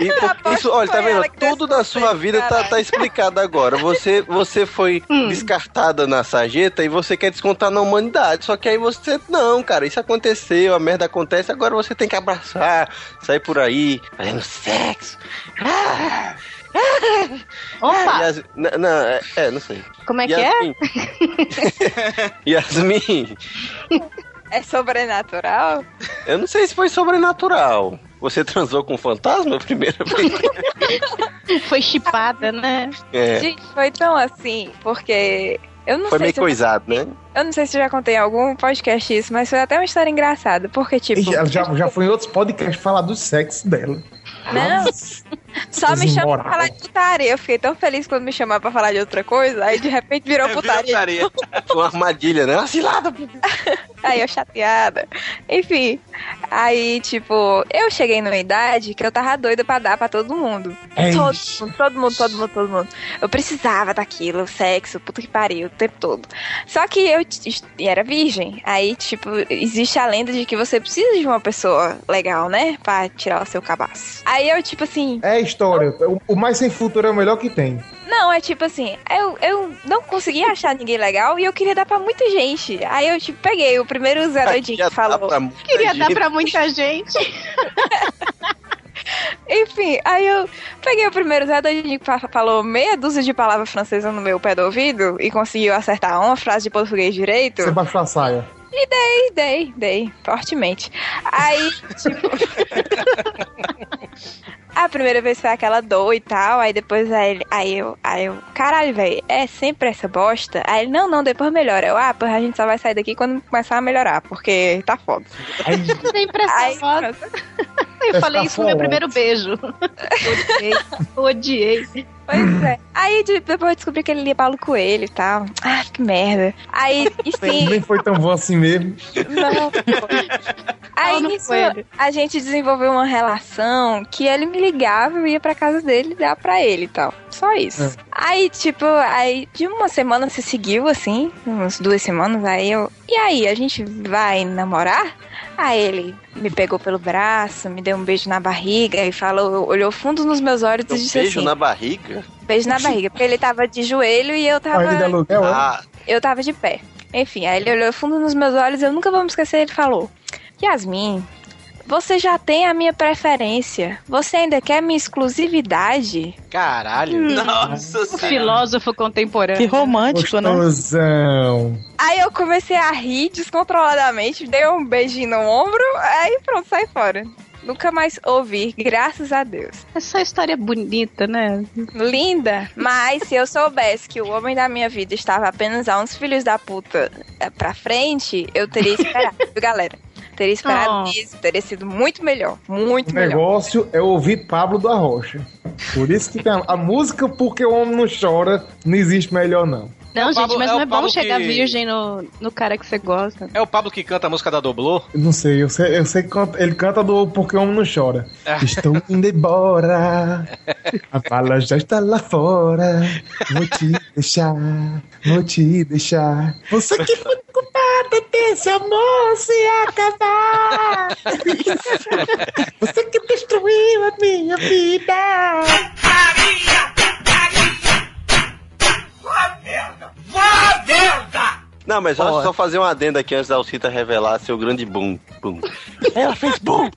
E isso, olha, tá vendo? Tudo da sua vida tá, tá explicado agora. Você, você foi Hum. descartada na sarjeta e você quer descontar na humanidade. Só que aí você. Não, cara, isso aconteceu, a merda acontece, agora você tem que abraçar, sair por aí, fazendo sexo. Opa! Yas- n- não, é, é, não sei. Como é que Yasmin. Yasmin, É sobrenatural? eu não sei se foi sobrenatural. Você transou com um fantasma a primeira vez? Foi chipada, né? É. Gente, foi tão assim, porque. Eu não Foi sei meio se eu- coisado, né? Eu não sei se eu já contei em algum podcast isso, mas foi até uma história engraçada. Porque, tipo. Já, já, já foi em outros podcasts falar do sexo dela. Não, só me chama pra falar de putaria. Eu fiquei tão feliz quando me chamaram pra falar de outra coisa, aí de repente É, virou putaria. Foi uma armadilha, né? Uma cilada. Aí eu chateada. Enfim, aí, tipo, eu cheguei numa idade que eu tava doida pra dar pra todo mundo. É todo, mundo, todo mundo, todo mundo, todo mundo. Eu precisava daquilo, sexo, puta que pariu, o tempo todo. Só que eu era virgem. Aí, tipo, existe a lenda de que você precisa de uma pessoa legal, né? Pra tirar o seu cabaço. Aí eu, tipo assim, É a história. O, o mais sem futuro é o melhor que tem. não, é tipo assim, eu, eu não conseguia achar ninguém legal e eu queria dar pra muita gente. Aí eu, tipo, peguei o primeiro zeradinho que falou. Queria dar pra muita gente. Enfim, aí eu peguei o primeiro Zé Doidinho que fa- falou meia dúzia de palavras francesas no meu pé do ouvido e conseguiu acertar uma frase de português direito. Você baixou a saia. E dei, dei, dei, fortemente. Aí, tipo. A primeira vez foi aquela dor e tal, aí depois aí, aí eu, aí eu, caralho, velho, é sempre essa bosta? Aí ele, não, não, depois melhora. Eu, ah, porra, a gente só vai sair daqui quando começar a melhorar, porque tá foda. Sempre essa foda. Eu falei isso no meu primeiro beijo. Odiei. Odiei. Pois é. Aí de- depois eu descobri que ele lia Paulo Coelho e tal. Ah, que merda. Aí, enfim. Nem foi tão bom assim mesmo. Não. Aí nisso, a gente desenvolveu uma relação que ele me ligava, eu ia pra casa dele dar pra ele e tal. Só isso. É. Aí, tipo, aí de uma semana se seguiu, assim, umas duas semanas, aí eu. E aí, a gente vai namorar? Aí ele me pegou pelo braço, me deu um beijo na barriga e falou, olhou fundo nos meus olhos e Um disse beijo assim. na barriga? Beijo na barriga, porque ele tava de joelho e eu tava. Aluguel, é? Ah, Eu tava de pé. Enfim, aí ele olhou fundo nos meus olhos, eu nunca vou me esquecer, ele falou: Yasmin, Você já tem a minha preferência. Você ainda quer minha exclusividade? Caralho. Nossa O filósofo contemporâneo. Que romântico, né? Gostosão. Aí eu comecei a rir descontroladamente, dei um beijinho no ombro, aí pronto, sai fora. Nunca mais ouvi, graças a Deus. Essa história bonita, né? Linda, mas se eu soubesse que o homem da minha vida estava apenas a uns filhos da puta pra frente, eu teria esperado, galera? Teria esperado Oh. mesmo, teria sido muito melhor, muito O melhor. negócio é ouvir Pablo da Rocha. Por isso que tem a, a música Porque o Homem Não Chora não existe melhor, não. Não, É gente, Pablo- mas é não é bom chegar que- virgem no, no cara que você gosta. É o Pablo que canta a música da Doblô? Não sei, eu sei, eu sei que canta- ele canta do Porque o Homem Não Chora. Estou indo embora, a bala já está lá fora. Vou te deixar, vou te deixar. Você que foi culpada desse amor se acabar. Você que destruiu a minha vida. Vá merda! Não, mas só, só fazer um adendo aqui antes da Alcita revelar seu grande boom. boom. Ela fez bom.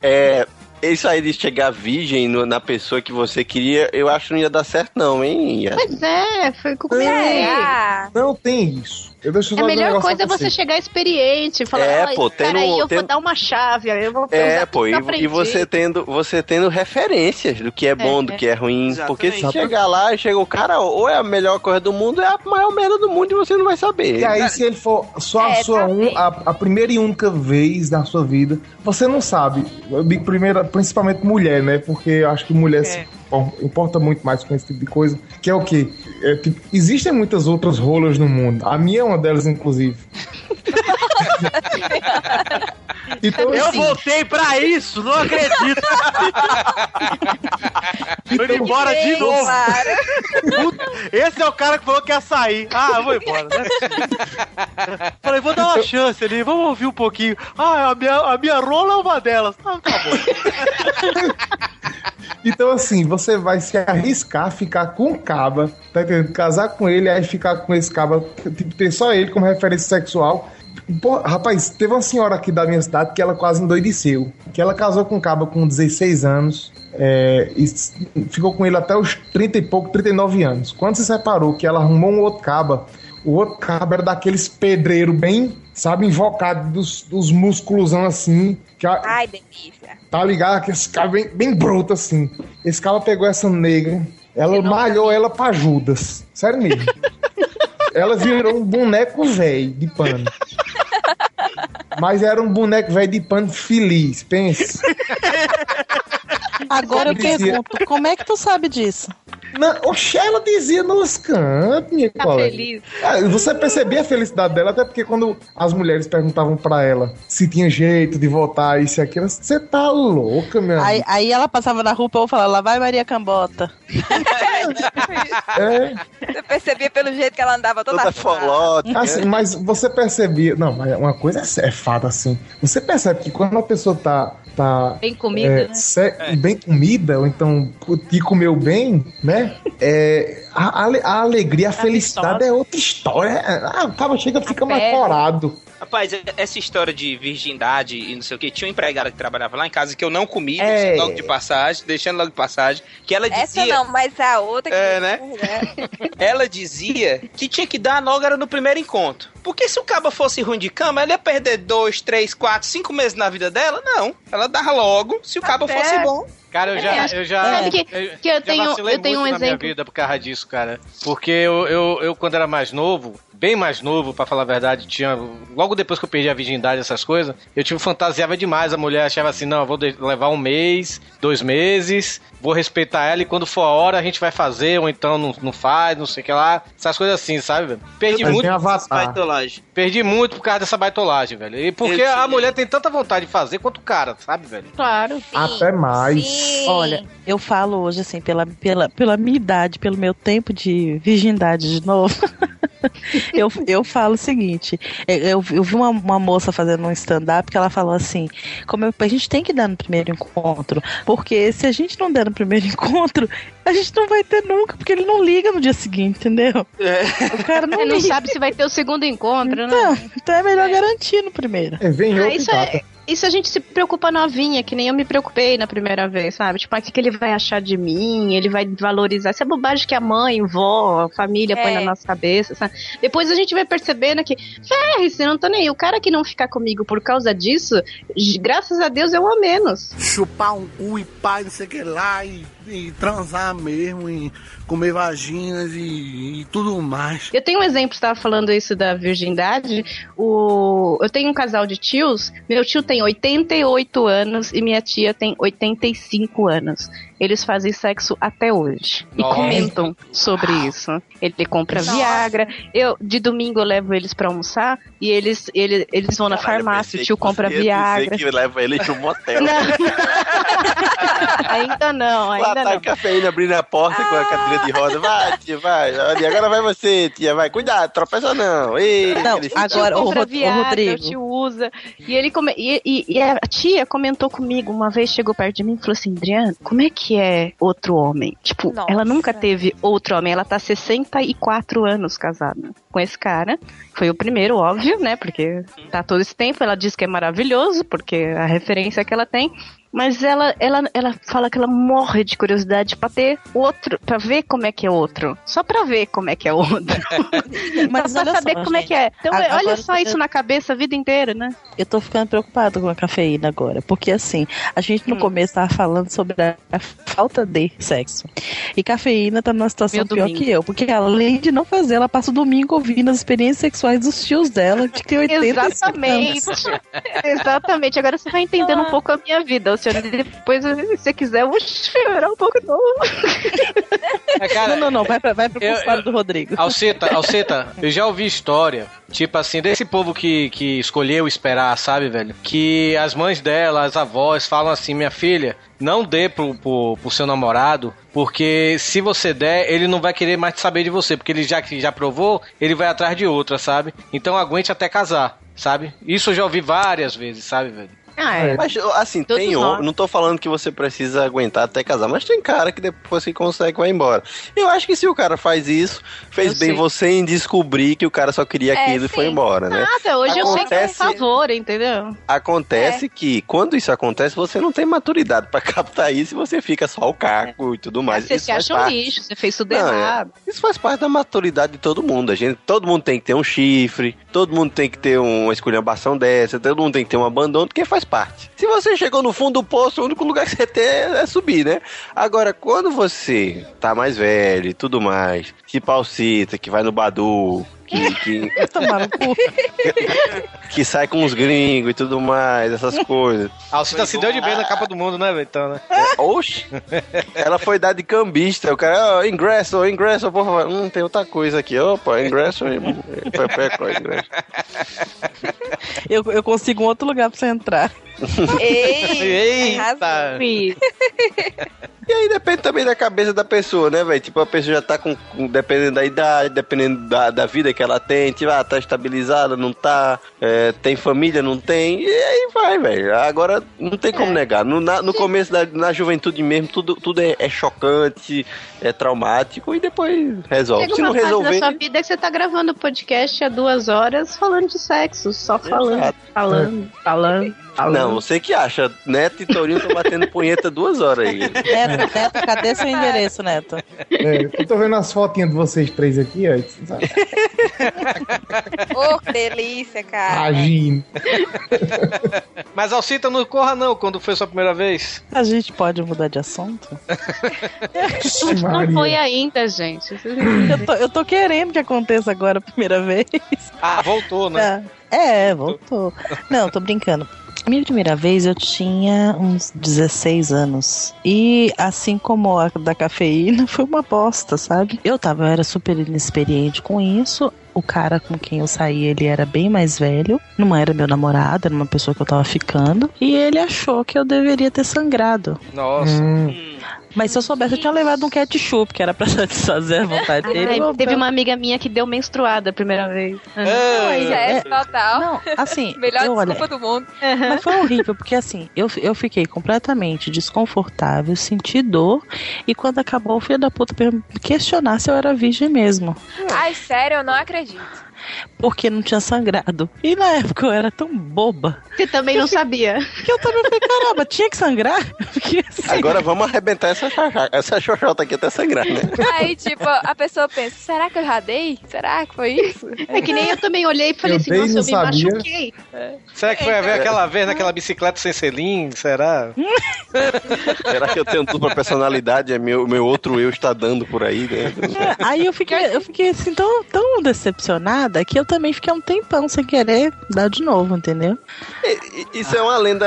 É. Isso aí de chegar virgem no- na pessoa que você queria, eu acho que não ia dar certo, não, hein? Ia- Pois é, foi eu comecei. Será? Não tem isso. Eu deixo A um melhor coisa é você chegar experiente, falar, É, "Ó, pô, peraí, tendo- eu tendo- vou dar uma chave, aí eu vou É, pô, e, e aprendi." você tendo, você tendo referências do que é bom, do que é ruim. Porque se Exatamente. chegar lá e chega o cara, ou é a melhor coisa do mundo, ou é a maior merda do mundo e você não vai saber. E aí, se ele for só a É, sua tá um, a, a primeira e única vez na sua vida, você não sabe. Eu digo primeiro, principalmente mulher, né? Porque eu acho que mulher se bom, importa muito mais com esse tipo de coisa. Que é o quê? É, tipo, existem muitas outras rolas no mundo. A minha é uma delas, inclusive. Então, Eu assim, voltei pra isso, não acredito. Tô indo embora de novo. Esse é o cara que falou que ia sair. Ah, eu vou embora, né? Falei, vou dar uma chance ali, vamos ouvir um pouquinho. Ah, a minha, a minha rola é uma delas. Ah, tá bom. Então, assim, você vai se arriscar ficar com o caba, tá entendendo? Casar com ele, aí ficar com esse caba, tipo, ter só ele como referência sexual. Pô, rapaz, teve uma senhora aqui da minha cidade que ela quase endoideceu. Que ela casou com um caba com 16 anos é, e ficou com ele até os 30 e pouco, 39 anos. Quando se separou, que ela arrumou um outro caba, o outro caba era daqueles pedreiros bem, sabe, invocado dos, dos músculos assim. Que a- Ai, delícia. Tá ligado? Que esse cara bem, bem bruto assim. Esse cara pegou essa negra, ela malhou ela pra Judas. Sério mesmo. ela virou um boneco velho de pano. Mas era um boneco velho de pano feliz, pensa. Agora eu Dizia- pergunto, como é que tu sabe disso? Não, oxe, ela dizia nos cantos, minha Tá colega. feliz. Ah, Você percebia a felicidade dela, até porque quando as mulheres perguntavam pra ela se tinha jeito de votar isso e aquilo, você tá louca, meu Aí, amigo. aí ela passava na rua e eu falava, lá vai Maria Cambota. É. Você percebia pelo jeito que ela andava toda, Toda folota. Assim, mas você percebia. Não, mas uma coisa é é fato assim. Você percebe que quando a pessoa tá. Tá Bem comida, é, né? se- Bem comida, ou então que comeu bem, né? É, a, a alegria, a felicidade é outra história. Ah, o cara chega fica mais corado. Rapaz, essa história de virgindade e não sei o que, tinha uma empregada que trabalhava lá em casa que eu não comi, É. deixando logo de passagem, deixando logo de passagem, que ela Essa dizia, não, mas a outra que. É, né? ela dizia que tinha que dar a nógara no primeiro encontro. Porque se o caba fosse ruim de cama, ela ia perder dois, três, quatro, cinco meses na vida dela? Não. Ela dava logo se o caba fosse certo. bom. Cara, eu já. Eu já, sabe que- eu, que eu já tenho- eu tenho muito um na minha exemplo. vida por causa disso, cara. Porque eu, eu, eu, quando era mais novo, bem mais novo, pra falar a verdade, tinha. Logo depois que eu perdi a virgindade, essas coisas, eu tipo, fantasiava demais. A mulher achava assim: não, eu vou levar um mês, dois meses, vou respeitar ela e quando for a hora a gente vai fazer, ou então não, não faz, não sei o que lá. Essas coisas assim, sabe, velho? Perdi Mas muito. Baitolagem. Perdi muito por causa dessa baitolagem, velho. E porque Eu a mulher tem tanta vontade de fazer quanto o cara, sabe, velho? Claro. Até mais. Sim. Olha, eu falo hoje, assim, pela, pela, pela minha idade, pelo meu tempo de virgindade de novo, eu, eu falo o seguinte: é, eu, eu vi uma, uma moça fazendo um stand-up que ela falou assim: como eu- a gente tem que dar no primeiro encontro, porque se a gente não der no primeiro encontro, a gente não vai ter nunca, porque ele não liga no dia seguinte, entendeu? O cara não Você não sabe se vai ter o segundo encontro, né? Então, então é melhor garantir no primeiro. É, vem Ah, outro e isso é. E se a gente se preocupa novinha, que nem eu me preocupei na primeira vez, sabe? Tipo, ah, o que, que ele vai achar de mim? Ele vai valorizar. Isso é bobagem que a mãe, vó, a família põe É. na nossa cabeça, sabe? Depois a gente vai percebendo que, ferre, você não tá nem aí. O cara que não ficar comigo por causa disso, graças a Deus é um a menos. Chupar um cu e pai, não sei o que lá, e, e transar mesmo, e comer vaginas e, e tudo mais. Eu tenho um exemplo, você tava falando isso da virgindade. O... Eu tenho um casal de tios. Meu tio tem 88 anos e minha tia tem 85 anos. Eles fazem sexo até hoje. E Nossa. comentam sobre isso. Ele compra Nossa. Viagra. Eu, de domingo, eu levo eles pra almoçar e eles, eles, eles vão na Caralho, farmácia. O tio que compra Viagra. dizer que leva ele pro motel. ainda não, Lá ainda tá não. a cafeína abrindo a porta com a cadeira de roda. Vai, tia, vai. Olha, agora vai você, tia, vai. Cuidado, tropeça não. Ei, Não, O Agora, compra Rod- Viagra, Rodrigo. o tio usa. E ele come... e, e- e a tia comentou comigo, uma vez chegou perto de mim e falou assim, Adriana, como é que é outro homem? Tipo, Nossa. ela nunca teve outro homem, ela tá 64 anos casada com esse cara. Foi o primeiro, óbvio, né? Porque tá todo esse tempo, ela diz que é maravilhoso, porque a referência que ela tem. Mas ela, ela, ela fala que ela morre de curiosidade pra ter outro, pra ver como é que é outro. Só pra ver como é que é outro. Mas pra olha saber só, como é gente. que é. Então, A- olha agora só isso na cabeça a vida inteira, né? Eu tô ficando preocupada com a cafeína agora. Porque assim, a gente Hum. no começo tava falando sobre a, a falta de sexo. E cafeína tá numa situação Meu pior domingo. que eu. Porque além de não fazer, ela passa o domingo ouvindo as experiências sexuais dos tios dela, de que 80 Exatamente. Exatamente. Agora você vai entendendo um pouco a minha vida, Luciano. Depois, se você quiser, eu vou chorar um pouco novo. É, cara, Não, não, não. Vai, pra, vai pro consultório do Rodrigo. Alceta, Alceta, eu já ouvi história, tipo assim, desse povo que, que escolheu esperar, sabe, velho? Que as mães dela, as avós, falam assim, minha filha, não dê pro, pro, pro seu namorado, porque se você der, ele não vai querer mais saber de você, porque ele já que já provou, ele vai atrás de outra, sabe? Então aguente até casar, sabe? Isso eu já ouvi várias vezes, sabe, velho? Ah, é. Mas, assim, Todos tem nós. homem, não tô falando que você precisa aguentar até casar, mas tem cara que depois que consegue vai embora. Eu acho que se o cara faz isso, fez Eu bem sei. você em descobrir que o cara só queria É, aquilo e foi sim. embora, né? Nada, hoje eu sei que é um Acontece- favor, entendeu? Acontece É. que quando isso acontece, você não tem maturidade pra captar isso e você fica só o caco e tudo mais. Você isso se acha um lixo, você fez tudo Não, é. errado. Isso faz parte da maturidade de todo mundo. A gente, todo mundo tem que ter um chifre, todo mundo tem que ter uma esculhambação dessa, todo mundo tem que ter um abandono, porque faz parte. Se você chegou no fundo do poço, o único lugar que você tem é subir, né? Agora, quando você tá mais velho e tudo mais, que palcita, que vai no Badu, que, que, que sai com os gringos e tudo mais, essas coisas. A Alceta se deu de bem na capa do mundo, né? Então, né? Oxi! Ela foi dar de cambista. O cara, ó, ingresso, ingresso, por favor. Hum, tem outra coisa aqui. Opa, ingresso e pepeco, ingresso. Eu, eu consigo um outro lugar pra você entrar. Ei, Eita! E aí depende também da cabeça da pessoa, né, velho? Tipo, a pessoa já tá com, com- Dependendo da idade, dependendo da, da vida que ela tem, tipo, ah, tá estabilizada, não tá, é, tem família, não tem, e aí vai, velho. Agora, não tem como negar. No, na- no começo da na juventude mesmo, tudo, tudo é, é chocante, é traumático, e depois resolve. Chega Se não resolver. da sua vida que você tá gravando podcast há duas horas falando de sexo, só falando, Exato. falando, falando, Não, você que acha. Neto e Torinho estão batendo punheta duas horas aí. Neto, Neto, cadê seu endereço, Neto? É, eu tô vendo as fotinhas de vocês três aqui, ó. Ô, que delícia, cara. Agindo. Mas Alcita, não corra não quando foi sua primeira vez. A gente pode mudar de assunto? Não foi ainda, gente. Eu tô, eu tô querendo que aconteça agora a primeira vez. Ah, voltou, né? É, voltou. Não, tô brincando. A minha primeira vez eu tinha uns 16 anos. E assim como a da cafeína, foi uma bosta, sabe? Eu tava, eu era super inexperiente com isso. O cara com quem eu saí, ele era bem mais velho. Não era meu namorado, era uma pessoa que eu tava ficando. E ele achou que eu deveria ter sangrado. Nossa. Hum. Mas se eu soubesse, eu tinha levado um ketchup, que era pra satisfazer a vontade dele. Ai, teve uma amiga minha que deu menstruada a primeira vez. Pois é, é. total. Não, assim, Melhor eu, olha, desculpa do mundo. Mas foi horrível, porque assim, eu, eu fiquei completamente desconfortável, senti dor, e quando acabou, o filho da puta questionar se eu era virgem mesmo. Ai, sério, eu não acredito. Porque não tinha sangrado. E na época eu era tão boba. Você também não sabia. Que eu também falei, caramba, tinha que sangrar? Porque, assim, Agora vamos arrebentar essa xoxota, essa xoxota aqui até sangrar, né? Aí, tipo, a pessoa pensa, será que eu já dei? Será que foi isso? É que nem eu também olhei e falei Eu assim, nossa, eu me sabia. machuquei. Será que foi a ver aquela vez naquela bicicleta sem selim? Será? Será que eu tenho dupla personalidade? É meu, meu outro eu está dando por aí, né? É, aí eu fiquei, eu fiquei assim tão, tão decepcionada que eu também fiquei um tempão sem querer dar de novo, entendeu? Isso é uma lenda,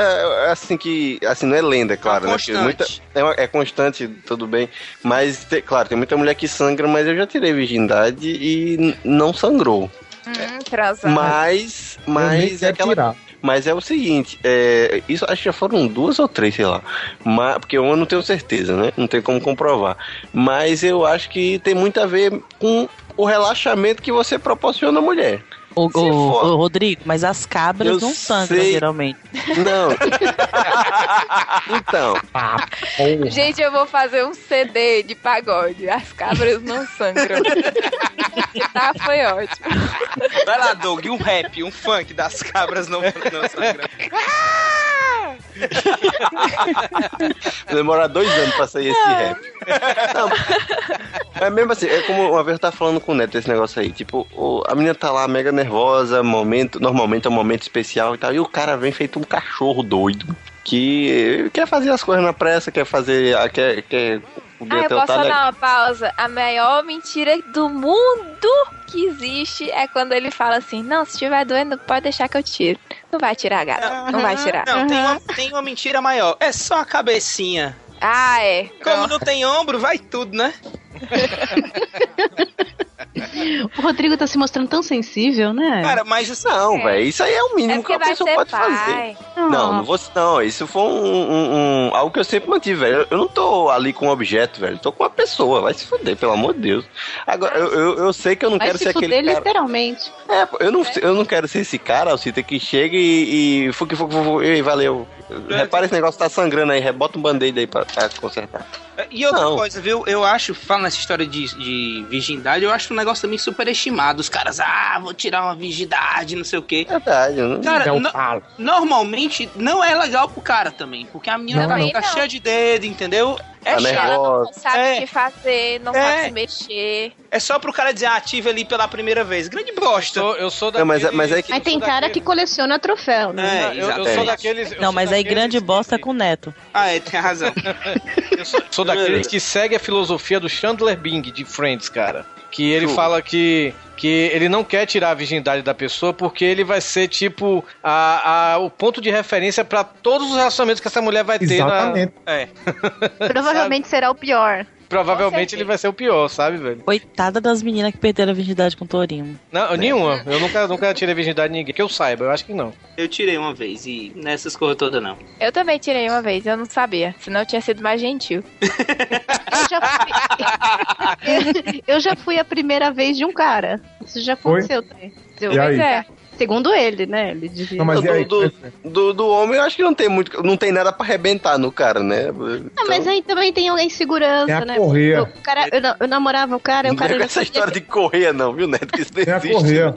assim, que. Assim, não é lenda, é claro, né? Porque constante. muita, é, uma- é constante, tudo bem. Mas, te- claro, tem muita mulher que sangra, mas eu já tirei virgindade e não sangrou. Hum. Mas. Mas é aquela. tirar. Mas é o seguinte, é, isso acho que já foram duas ou três, sei lá. Mas, porque uma eu não tenho certeza, né? Não tem como comprovar. Mas eu acho que tem muito a ver com o relaxamento que você proporciona à mulher. O, o- o Rodrigo, mas as cabras Eu não sangram, sei. geralmente. Não. então. Gente, eu vou fazer um CD de pagode. As cabras não sangram. tá, foi ótimo. Vai lá, Doug, um rap, um funk das cabras não, não sangram. Demora dois anos pra sair esse rap. Não, é mesmo assim, é como uma vez eu tava falando com o Neto esse negócio aí. Tipo, o- a menina tá lá mega nervosa, momento, normalmente é um momento especial e tal, e o cara vem feito um cachorro doido. Que quer fazer as coisas na pressa, quer fazer. ah, Quer, quer Ah, eu posso tá, dar uma pausa. A maior mentira do mundo que existe é quando ele fala assim: Não, se estiver doendo, pode deixar que eu tiro. Não vai tirar, gata. Não vai tirar. Não, tem uma, tem uma mentira maior. É só a cabecinha. Ah, é. Como não tem ombro, vai tudo, né? O Rodrigo tá se mostrando tão sensível, né? Cara, mas assim, Não, É. velho, isso aí é o É mínimo que porque uma vai pessoa pode pai. fazer. Não, não vou. Não, isso foi um, um- um- algo que eu sempre mantive, velho. Eu não tô ali com um objeto, velho. Tô com uma pessoa. Vai se fuder, pelo amor de Deus. Agora, eu, eu, eu sei que eu não Vai quero se ser fuder aquele cara. literalmente. É, eu não, eu não quero ser esse cara, Alcita, que chega e. e fuque, fuque, fuque, ei, valeu. Repara esse negócio tá sangrando aí, rebota um band-aid aí pra, pra consertar. E outra Não. coisa, viu? Eu acho, falando nessa história de, de virgindade, eu acho um negócio também superestimado. Os caras, ah, vou tirar uma virgindade, não sei o quê. Verdade, né? Cara, É um no- falo. normalmente não é legal pro cara também, porque a menina Não, vai não. ficar cheia de dedo, entendeu? É Tá chato. nervosa. Não sabe É. o que fazer, não É. sabe se mexer. É só pro cara dizer, ah, ative ali pela primeira vez. Grande bosta. Sou- eu sou Não, mas, daqueles- mas é que. Mas tem cara que coleciona troféu, né? É, Eu, eu sou daqueles. eu Não, sou mas aí daqueles grande que- bosta é com o neto. Ah, é, tem razão. Eu sou, sou daqueles que segue a filosofia do Chandler Bing de Friends, cara. Que ele fala que, que ele não quer tirar a virgindade da pessoa porque ele vai ser, tipo, a, a- o ponto de referência pra todos os relacionamentos que essa mulher vai ter Exatamente. na. É. Provavelmente será o pior. Provavelmente ele vai ser o pior, sabe, velho? Coitada das meninas que perderam a virgindade com o Torinho. Não, nenhuma. Eu nunca, nunca tirei virgindade de ninguém. Que eu saiba, eu acho que não. Eu tirei uma vez e nessas coisas todas não. Eu também tirei uma vez, eu não sabia. Senão eu tinha sido mais gentil. Eu já fui, eu já fui a primeira vez de um cara. Isso já Foi? aconteceu. né? E Pois é. Segundo ele, né? Ele devia. Não, mas e aí? do, do, do, do homem, eu acho que não tem muito. Não tem nada pra arrebentar no cara, né? Ah, mas aí também tem alguém insegurança, Tem a né? correia. O cara, eu, eu namorava o cara, e o Não cara é com essa história de correia, não, viu, Neto? Que isso não Tem a existe. correia.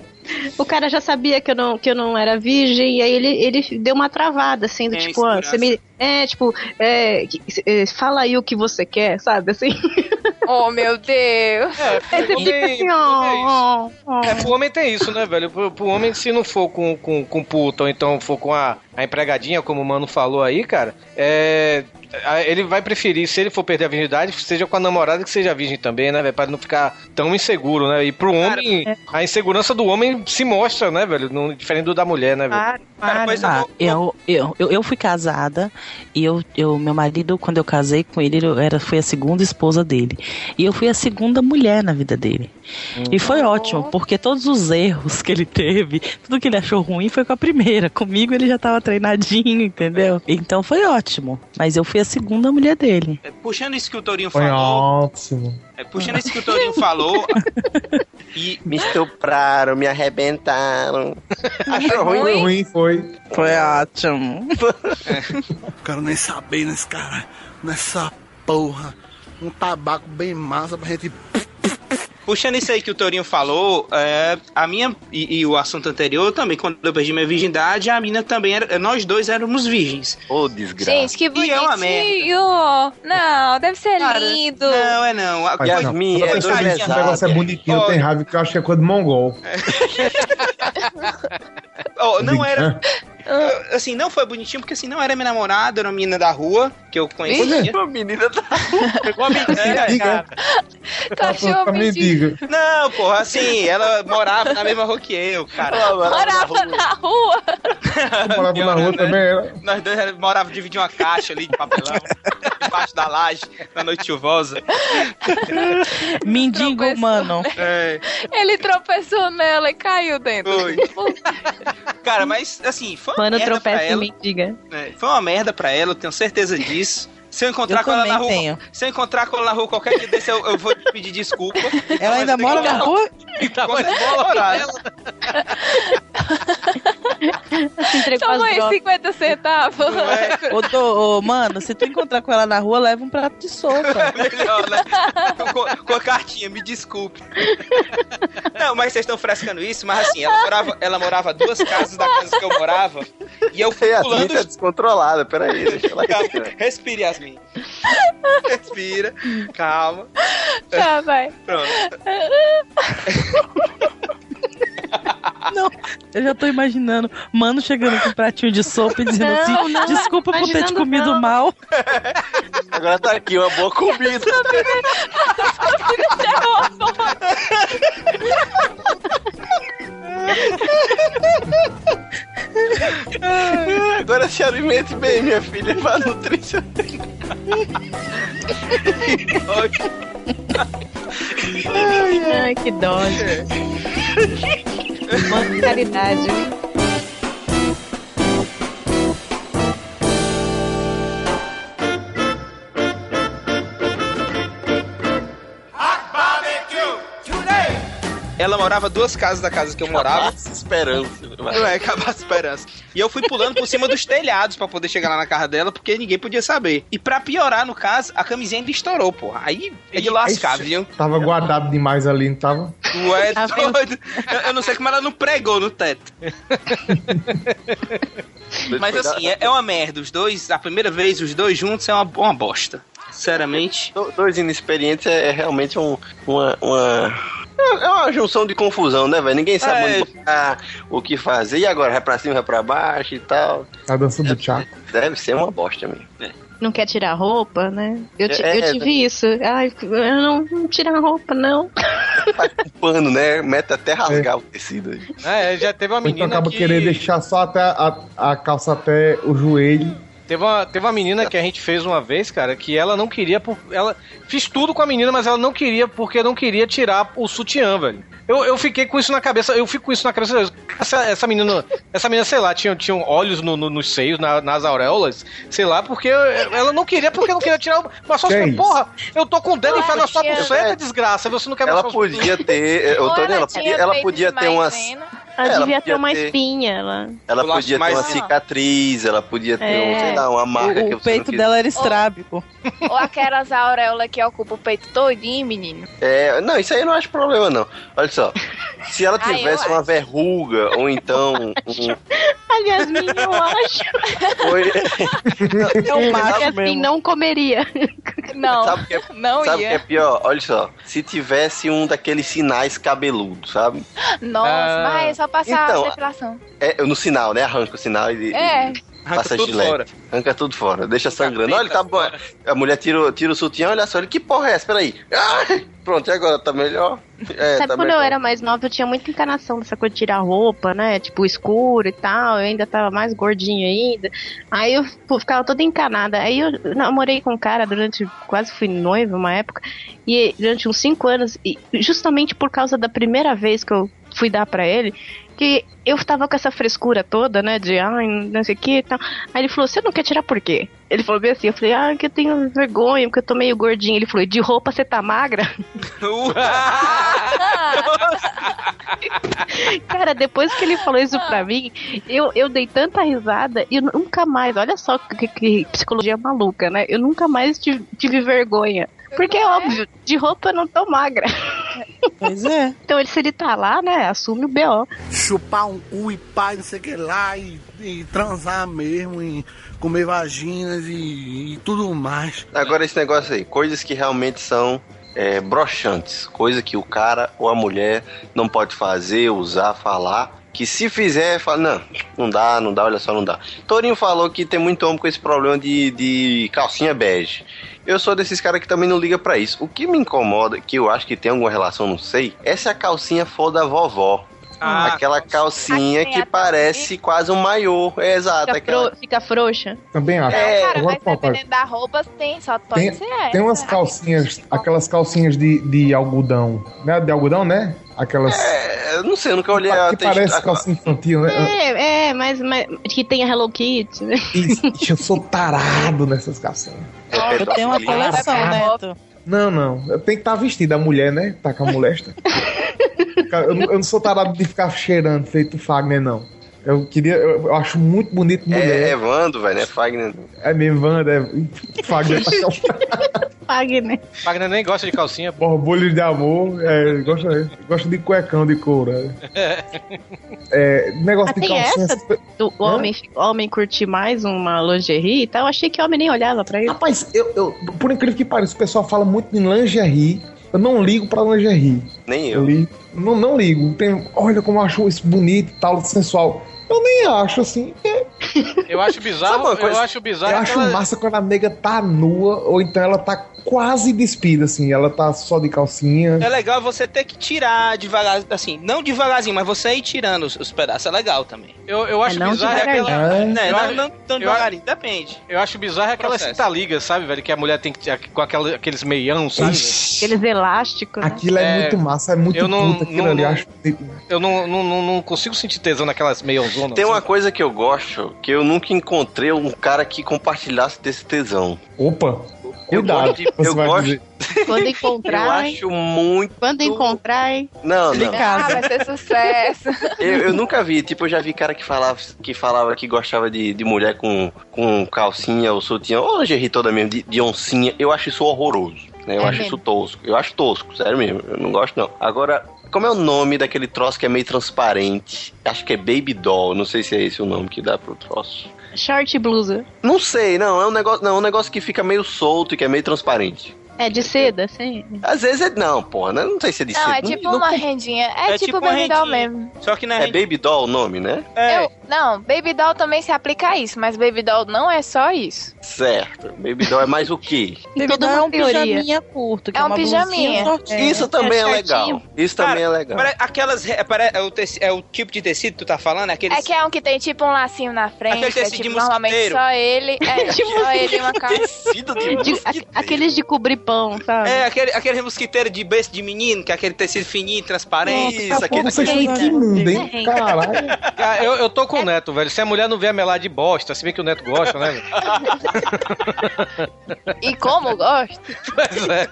O cara já sabia que eu não, que eu não era virgem, e aí ele, ele deu uma travada, assim, do É, tipo, ó, você me. É, tipo, é, é, fala aí o que você quer, sabe? Assim. Oh, meu Deus. Aí você fica assim, ó. ó, ó. É, pro homem tem isso, né, velho? Pro, pro homem, se não for com, com, com puta, ou então for com a, a empregadinha, como o mano falou aí, cara, é. Ele vai preferir, se ele for perder a virgindade, seja com a namorada que seja virgem também, né, velho? Pra não ficar tão inseguro, né? E pro homem, a insegurança do homem se mostra, né, velho? No, diferente do da mulher, né, velho? Ah, eu, eu, eu, eu fui casada e eu, eu, meu marido, quando eu casei com ele, eu era, foi a segunda esposa dele. E eu fui a segunda mulher na vida dele. E foi ótimo, porque todos os erros que ele teve, tudo que ele achou ruim foi com a primeira. Comigo ele já tava treinadinho, entendeu? Então foi ótimo. Mas eu fui a segunda mulher dele. É, Puxando isso que o Torinho Foi falou. ótimo. É, puxando isso que o Torinho falou. e Me estupraram, me arrebentaram. Achou ruim? Foi ruim, foi. Foi ótimo. Quero nem saber nesse cara, nessa porra. Um tabaco bem massa pra gente. Puxando isso aí que o Torinho falou, é, a minha e, e o assunto anterior também, quando eu perdi minha virgindade, a mina também era. Nós dois éramos virgens. Ô, desgraça. Gente, que E é uma bonitinho! Não, deve ser lindo. Não, é não. A, Mas não, é dois o negócio é bonitinho, Olha. tem raiva que eu acho que é coisa de mongol. Ó, não era. Eu- Assim, não foi bonitinho, porque assim, não era minha namorada, era uma menina da rua que eu conhecia. Uma menina da Pegou a mendiga, Diga. cara. Cachorro Pra mendigo. mendiga. Não, porra, assim, ela morava na mesma rua que eu, cara. Morava na rua. Eu morava na rua também, era. Nós dois morávamos dividindo uma caixa ali de papelão, debaixo da laje, na noite chuvosa. Mendigo, mano. É, Ele tropeçou nela e caiu dentro. Foi. cara, mas assim, foi uma Mano, tropeça e ela. mendiga. né? Foi uma merda pra ela, eu tenho certeza disso. Se eu encontrar Eu com ela na rua, tenho. se eu encontrar com ela na rua qualquer dia desse, eu, eu vou te pedir desculpa. Ela ainda mora na rua? Tá ela Se entregou as Toma aí drogas. 50 centavos. Ô, tô- ô, mano, se tu encontrar com ela na rua, leva um prato de sopa. Melhor, né? com, com a cartinha, me desculpe. Não, mas vocês estão frescando isso, mas assim, ela morava, ela morava duas casas da casa que eu morava, e eu fui pulando tá descontrolada, peraí, deixa ela respirar. respire, Yasmin. Respira, calma. Tá, vai. Pronto. Não, eu já tô imaginando mano chegando com um pratinho de sopa e dizendo Não, assim: não, desculpa por ter te comido não. mal. Agora tá aqui uma boa comida. Agora se alimente bem, minha filha, vá nutrir Ai, que dó. Mano, Ela morava duas casas da casa que eu morava. Esperança. Não é, acabar a esperança. E eu fui pulando por cima dos telhados pra poder chegar lá na casa dela, porque ninguém podia saber. E pra piorar, no caso, a camisinha ainda estourou, porra. Aí é de lascar, viu? Tava guardado demais ali, não tava? Tu é Tá doido. Eu, eu não sei como ela não pregou no teto. Mas assim, é, é uma merda. Os dois, a primeira vez, os dois juntos é uma, uma bosta. Sinceramente. Do- Dois inexperientes é, é realmente um, uma, uma. É uma junção de confusão, né, velho? Ninguém sabe É. onde botar, o que fazer. E agora? Vai pra cima, vai pra baixo e tal. A dança do Chaco. Deve ser uma bosta mesmo. Não quer tirar roupa, né? Eu, ti- É, eu é, tive isso. Ai, eu não, não tirar a roupa, não. Pano, né? Mete até rasgar o tecido aí. É, já teve uma então menina acaba que... querer deixar só até a, a calça até o joelho. Teve uma, teve uma menina que a gente fez uma vez, cara, que ela não queria. Por, ela Fiz tudo com a menina, mas ela não queria, porque não queria tirar o sutiã, velho. Eu, eu fiquei com isso na cabeça, eu fico com isso na cabeça. Essa, essa menina, essa menina, sei lá, tinha, tinha olhos no, no- nos seios, na- nas auréolas, sei lá, porque ela não queria, porque não queria tirar o. Mas só isso? porra, eu tô com o dedo enfiado na sua buceta, desgraça, você não quer Ela podia ter. Eu tô ela dizendo, ela podia, ela podia ter umas. maisena. Ela Ela devia ter podia uma ter- espinha. Ela... Ela Eu acho podia ter uma cicatriz, ela podia ter, um, É. sei lá, uma marca que O, o não peito dela era estrábico. Ou aquelas auréolas que ocupam o peito todinho, menino. É, não, isso aí eu não acho problema, não. Olha só. Se ela eu tivesse uma verruga, ou então. Um, Aliás, minha, eu acho. foi- É um macho que assim mesmo. não comeria. Não, sabe o que é, não sabe o que ia. é pior? Olha só. Se tivesse um daqueles sinais cabeludos, sabe? Nossa, Ah. mas é só passar Então, a depilação. É, no sinal, né? Arranca o sinal e. É. e Arranca passa tudo gilete. fora. Arranca tudo fora, deixa sangrando. Olha, tá bom. A mulher tira, o- tira o sutiã, olha só, ele, que porra é essa? Peraí. Ai, pronto, e agora? Tá melhor? É, Sabe tá quando melhor. eu era mais nova, eu tinha muita encanação dessa coisa de tirar roupa, né? Tipo, escuro e tal. Eu ainda tava mais gordinha ainda. Aí eu pô, ficava toda encanada. Aí eu namorei com um cara durante. Quase fui noiva uma época. E durante uns cinco anos. E justamente por causa da primeira vez que eu fui dar pra ele. Que eu tava com essa frescura toda, né? De ai, não sei o que e tal. Aí ele falou: Você não quer tirar por quê? Ele falou bem assim: Eu falei: Ah, que eu tenho vergonha, porque eu tô meio gordinha. Ele falou: De roupa você tá magra? Cara, depois que ele falou isso pra mim, eu, eu dei tanta risada e eu nunca mais, olha só que, que psicologia maluca, né? Eu nunca mais tive, tive vergonha. Porque é óbvio, de roupa eu não tô magra. Pois é. Então ele, se ele tá lá, né, assume o B.O. Chupar um cu e pai, não sei o que lá, e, e transar mesmo, e comer vaginas e, e tudo mais. Agora esse negócio aí, coisas que realmente são é, broxantes, coisa que o cara ou a mulher não pode fazer, usar, falar. Que se fizer, fala, não, não dá, não dá, olha só, não dá. Torinho falou que tem muito homem com esse problema de, de calcinha bege. Eu sou desses caras que também não liga pra isso. O que me incomoda, que eu acho que tem alguma relação, não sei, é se a calcinha for da vovó. Ah, Aquela calcinha que parece quase um maiô. É exato. Fica, Aquela... fro- fica frouxa. Também acho. É, cara, Agora, mas dependendo da roupa, tem, só pode tem, ser essa. tem umas calcinhas, aquelas calcinhas de, de algodão. Né? De algodão, né? Aquelas. É, eu não sei, eu nunca olhei a que parece calcinha infantil, né? É, é, mas, mas que tem a Hello Kitty, né? Ixi, eu sou tarado nessas calcinhas. Eu tenho uma coleção, Neto. Não, não. Tem que estar vestida a mulher, né? Tá com a molesta. Eu, não- eu não sou tarado de ficar cheirando feito Fagner, não. Eu queria. Eu, eu acho muito bonito É, mulher. é Vando, velho, é Fagner. É, mesmo, Wanda, é. Fagner Fagner. Wagner nem gosta de calcinha. Borbulho de amor, é, gosta, gosta de cuecão de couro. É, é, negócio Ah, de tem calcinha. essa do homem, homem curtir mais uma lingerie e tal. Eu achei que homem nem olhava pra isso. Rapaz, eu, eu, por incrível que pareça, o pessoal fala muito em lingerie. Eu não ligo pra lingerie. Nem eu. ligo, não, não ligo. Tem, olha como eu acho isso bonito e tal, sensual. Eu nem acho assim. é- Eu acho bizarro, eu acho bizarro eu acho aquela- massa quando a nega tá nua, ou então ela tá quase despida, assim. Ela tá só de calcinha. É legal você ter que tirar devagar, assim, não devagarzinho, mas você ir tirando os, os pedaços, é legal também. Eu, eu acho não bizarro aquela. É. Eu Não, não tão eu devagarinho, depende. Eu acho bizarro aquelas Processo. cintaligas, sabe, velho? Que a mulher tem que ter com aquela- aqueles meião, sabe? velho? Aqueles elásticos. né? Aquilo é, É, muito massa, é muito eu não- puta aquilo não- ali. não- Acho... Eu não, não, não, consigo sentir tesão naquelas meiãozonas. Tem uma coisa que eu gosto, que eu nunca encontrei um cara que compartilhasse desse tesão. Opa! Eu Cuidado, gosto de- eu gosto-. Quando encontrar. Eu acho muito. Quando encontrar. Não, não. Ah, vai ser sucesso. Eu, eu nunca vi, tipo, eu já vi cara que falava que, falava que gostava de, de mulher com, com calcinha ou sutiã, ou lingerie toda mesmo, de, de oncinha. Eu acho isso horroroso, né? Eu É acho mesmo? isso tosco. Eu acho tosco, sério mesmo. Eu não gosto, não. Agora, como é o nome daquele troço que é meio transparente? Acho que é Baby Doll, não sei se é esse o nome que dá pro troço. Short blusa. Não sei, não, é um negócio, não, é um negócio que fica meio solto e que é meio transparente. É de seda, assim. Às vezes é. Não, porra, né? não sei se é de Não, seda. é tipo uma rendinha. É, É tipo, tipo Baby Doll mesmo. Só que na É Baby Doll o nome, né? Eu, não, Baby Doll também se aplica a isso, mas Baby Doll não é só isso. Certo. Baby Doll é mais o quê? Baby Doll é um teoria. pijaminha curto. Que É é, um uma pijaminha. blusinha shortinha. Isso também é, legal. Isso também é legal. Aquelas. É o, teci- é o tipo de tecido que tu tá falando? É aqueles. É que é um que tem tipo um lacinho na frente. Aquele é, tecido tipo, de normalmente só ele. É, só ele e uma calça. Tecido De- aqueles de cobrir pão, sabe? É, aquele, aquele mosquiteiro de beijo de menino, que é aquele tecido fininho, transparente. Isso, aquele- Vocês estão em que mundo, hein? Caralho. Ah, eu, eu tô com o Neto, velho. Se a mulher não vier melar de bosta, se bem que o Neto gosta, né? velho? E como eu gosto. Pois é.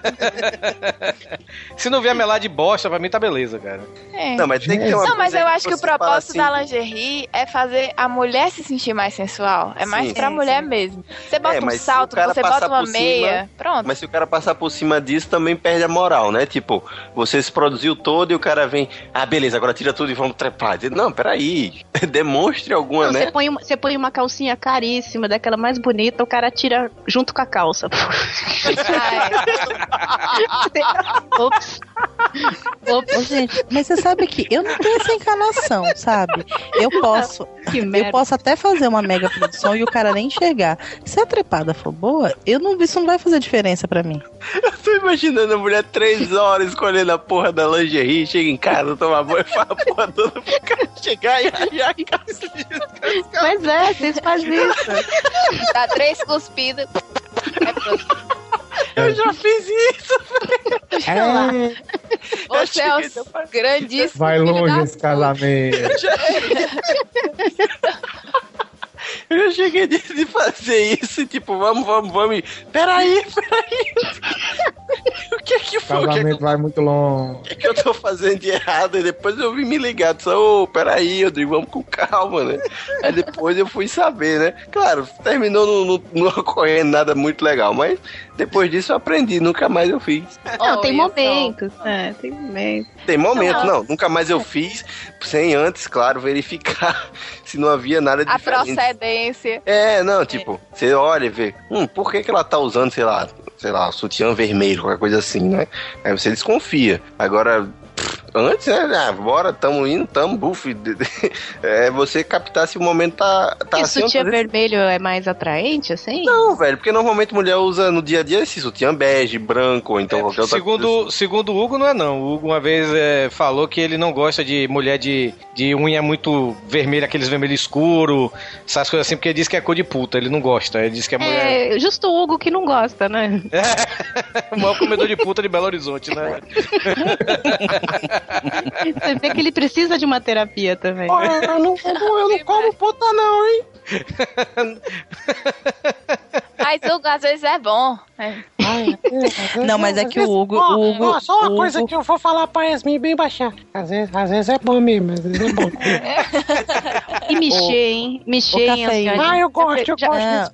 Se não vier melar de bosta, pra mim tá beleza, cara. É. Não, mas tem que ter uma Não, mas eu acho que o propósito assim, da lingerie é fazer a mulher se sentir mais sensual. É mais Sim. pra Sim, mulher mesmo. Você bota É, um salto, você bota uma por cima- meia. Pronto. Mas se o cara passar por cima disso, também perde a moral, né? Tipo, você se produziu todo e o cara vem, ah, beleza, agora tira tudo e vamos trepar. Não, peraí. Demonstre alguma, Não, né? você, põe uma, você põe uma calcinha caríssima, daquela mais bonita, o cara tira junto com a calça. Ops. Ô, gente, mas você sabe que eu não tenho essa encarnação, sabe? Eu posso, eu posso até fazer uma mega produção e o cara nem chegar. Se a trepada for boa, eu não, isso não vai fazer diferença pra mim. Eu tô imaginando a mulher três horas escolhendo a porra da lingerie, chega em casa, toma banho, faz a porra toda pro cara chegar e que Mas é, vocês fazem isso. Dá três cuspidas. É pronto. Eu já fiz isso. É, Você é o grandíssimo. vai longe esse casamento. Eu já cheguei de de fazer isso, e tipo, vamos, vamos, vamos. e- Peraí, peraí. o que é que foi? O que é que, casamento vai muito longe. o que é que eu tô fazendo de errado. E depois eu vim me ligar. Disse, ô, peraí, eu digo, vamos com calma, né? Aí depois eu fui saber, né? Claro, terminou não, ocorrendo nada muito legal, mas depois disso eu aprendi, nunca mais eu fiz. Não, tem momentos. É, tem momentos. Tem momento, não, nunca mais eu fiz, sem antes, claro, verificar se não havia nada A diferente. procedência. É, não, tipo, você olha e vê, hum, por que, que ela tá usando, sei lá, sei lá, sutiã vermelho, qualquer coisa assim, né? Aí você desconfia. Agora, antes, né? Ah, bora, tamo indo, tamo, buf. É você captar se o momento tá, tá e assim. sutiã vezes- vermelho é mais atraente, assim? Não, velho, porque normalmente mulher usa no dia a dia esse sutiã bege, branco, ou então qualquer outra coisa. Segundo, segundo o Hugo, não é não. O Hugo uma vez é, falou que ele não gosta de mulher de, de unha muito vermelha, aqueles vermelho escuro, essas coisas assim, porque ele diz que é cor de puta, ele não gosta. Ele diz que é mulher. É, justo o Hugo que não gosta, né? o maior comedor de puta de Belo Horizonte, né? Você vê que ele precisa de uma terapia também. Não, eu não- eu não como puta, não, hein? Mas Hugo, às vezes é bom. É. Não, mas é que o Hugo. Ó, o Hugo ó, só uma o coisa Hugo- que eu vou falar pra Yasmin bem baixinho. Às vezes, às vezes é bom mesmo, às vezes é bom. E mexer, hein? Mexer anciões. Ah, eu gosto, eu gosto. Ah,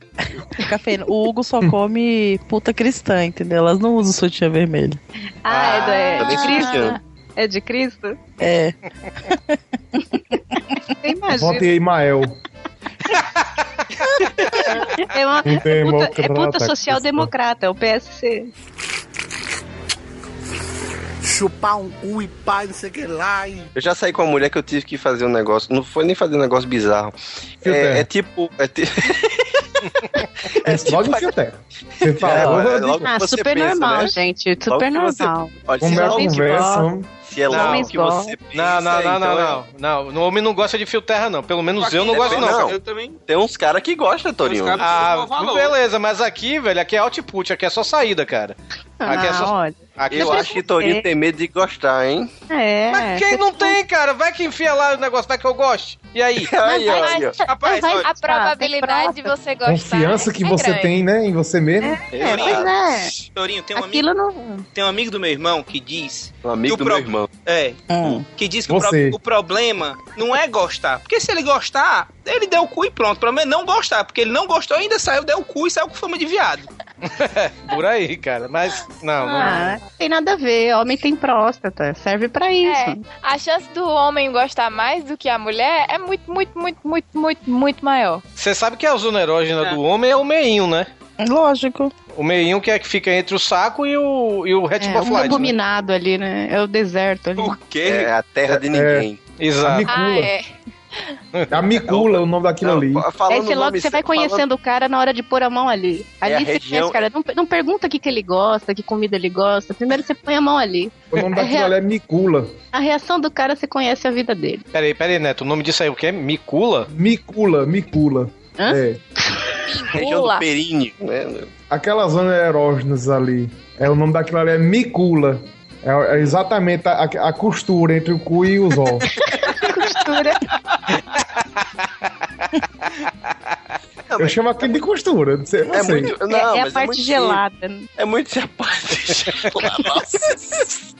cafeína. O Hugo só come puta cristã, entendeu? Elas não usam sutiã vermelho. Ah, é, do- é também de sou Cristo? cristiano. É de Cristo? É. Imagina. Vote aí, Mael. É, uma, Um é puta, é puta democrata social-democrata, é o PSC. Chupar um cu e pai, não sei o que lá. E... Eu já saí com uma mulher que eu tive que fazer um negócio. Não foi nem fazer um negócio bizarro. É, é tipo. É ti- É logo fio terra. Você falou. É, logo Ah, você super pensa, normal, né? gente. Logo Super você- normal. Olha, Como é é a logo conversa? Se é logo Homens que você pensa, Não, não, não, então não, é- não, não. No homem não gosta de fio terra, não. Pelo menos eu não gosto, não. Não. Eu também. Tem uns caras que gostam, Torinho. Ah, beleza, mas aqui, velho, aqui é output, aqui é só saída, cara. Aqui é Ah, só. olha. Aqui é Eu acho que Torinho tem medo de gostar, hein? É. Mas quem não tem, cara? Vai que enfia lá o negócio, vai que eu goste. E aí? Aí, ó, aí, ó. Rapaz, A probabilidade de você gostar. Confiança que é você grande. tem, né? Em você mesmo. É, pois é. Torinho, tem um, amigo, Aquilo não. tem um amigo do meu irmão que diz. Um amigo do pro- meu irmão. É, Hum. que diz que o, pro- Você. o problema não é gostar. Porque se ele gostar, ele deu o cu e pronto. O problema é não gostar. Porque ele não gostou, ainda saiu, deu o cu e saiu com fama de viado. Por aí, cara. Mas, não, não. Tem nada a ver. Homem tem próstata. Serve pra isso. É, a chance do homem gostar mais do que a mulher é muito, muito, muito, muito, muito, muito maior. Você sabe que a zona erógena do homem é o meinho, né? Lógico. O meinho que é que fica entre o saco e o, e o É, um reticoflide. né? abominado ali, né? É o deserto ali. Por quê? É a terra de ninguém. A Exato. Ah, é. A micula, o nome daquilo ali. Não, falando você o logo você vai certo, falando- conhecendo o cara na hora de pôr a mão ali. Ali É a você região- conhece o cara. Não, não pergunta o que, que ele gosta, que comida ele gosta. Primeiro você põe a mão ali. O nome É daquilo real. ali é micula. A reação do cara, você conhece a vida dele. Peraí, peraí, Neto. O nome disso aí o quê? Micula? Micula, micula. Hã? É. Região do períneo, né? Aquela zona erógenas ali. É o nome daquilo ali é micula. É, é exatamente a, a costura entre o cu e os ovos. Costura. Eu chamo aquilo de costura, não sei É vocês. muito. É- Não, é, a mas parte muito gelada. É muito a parte gelada. Nossa.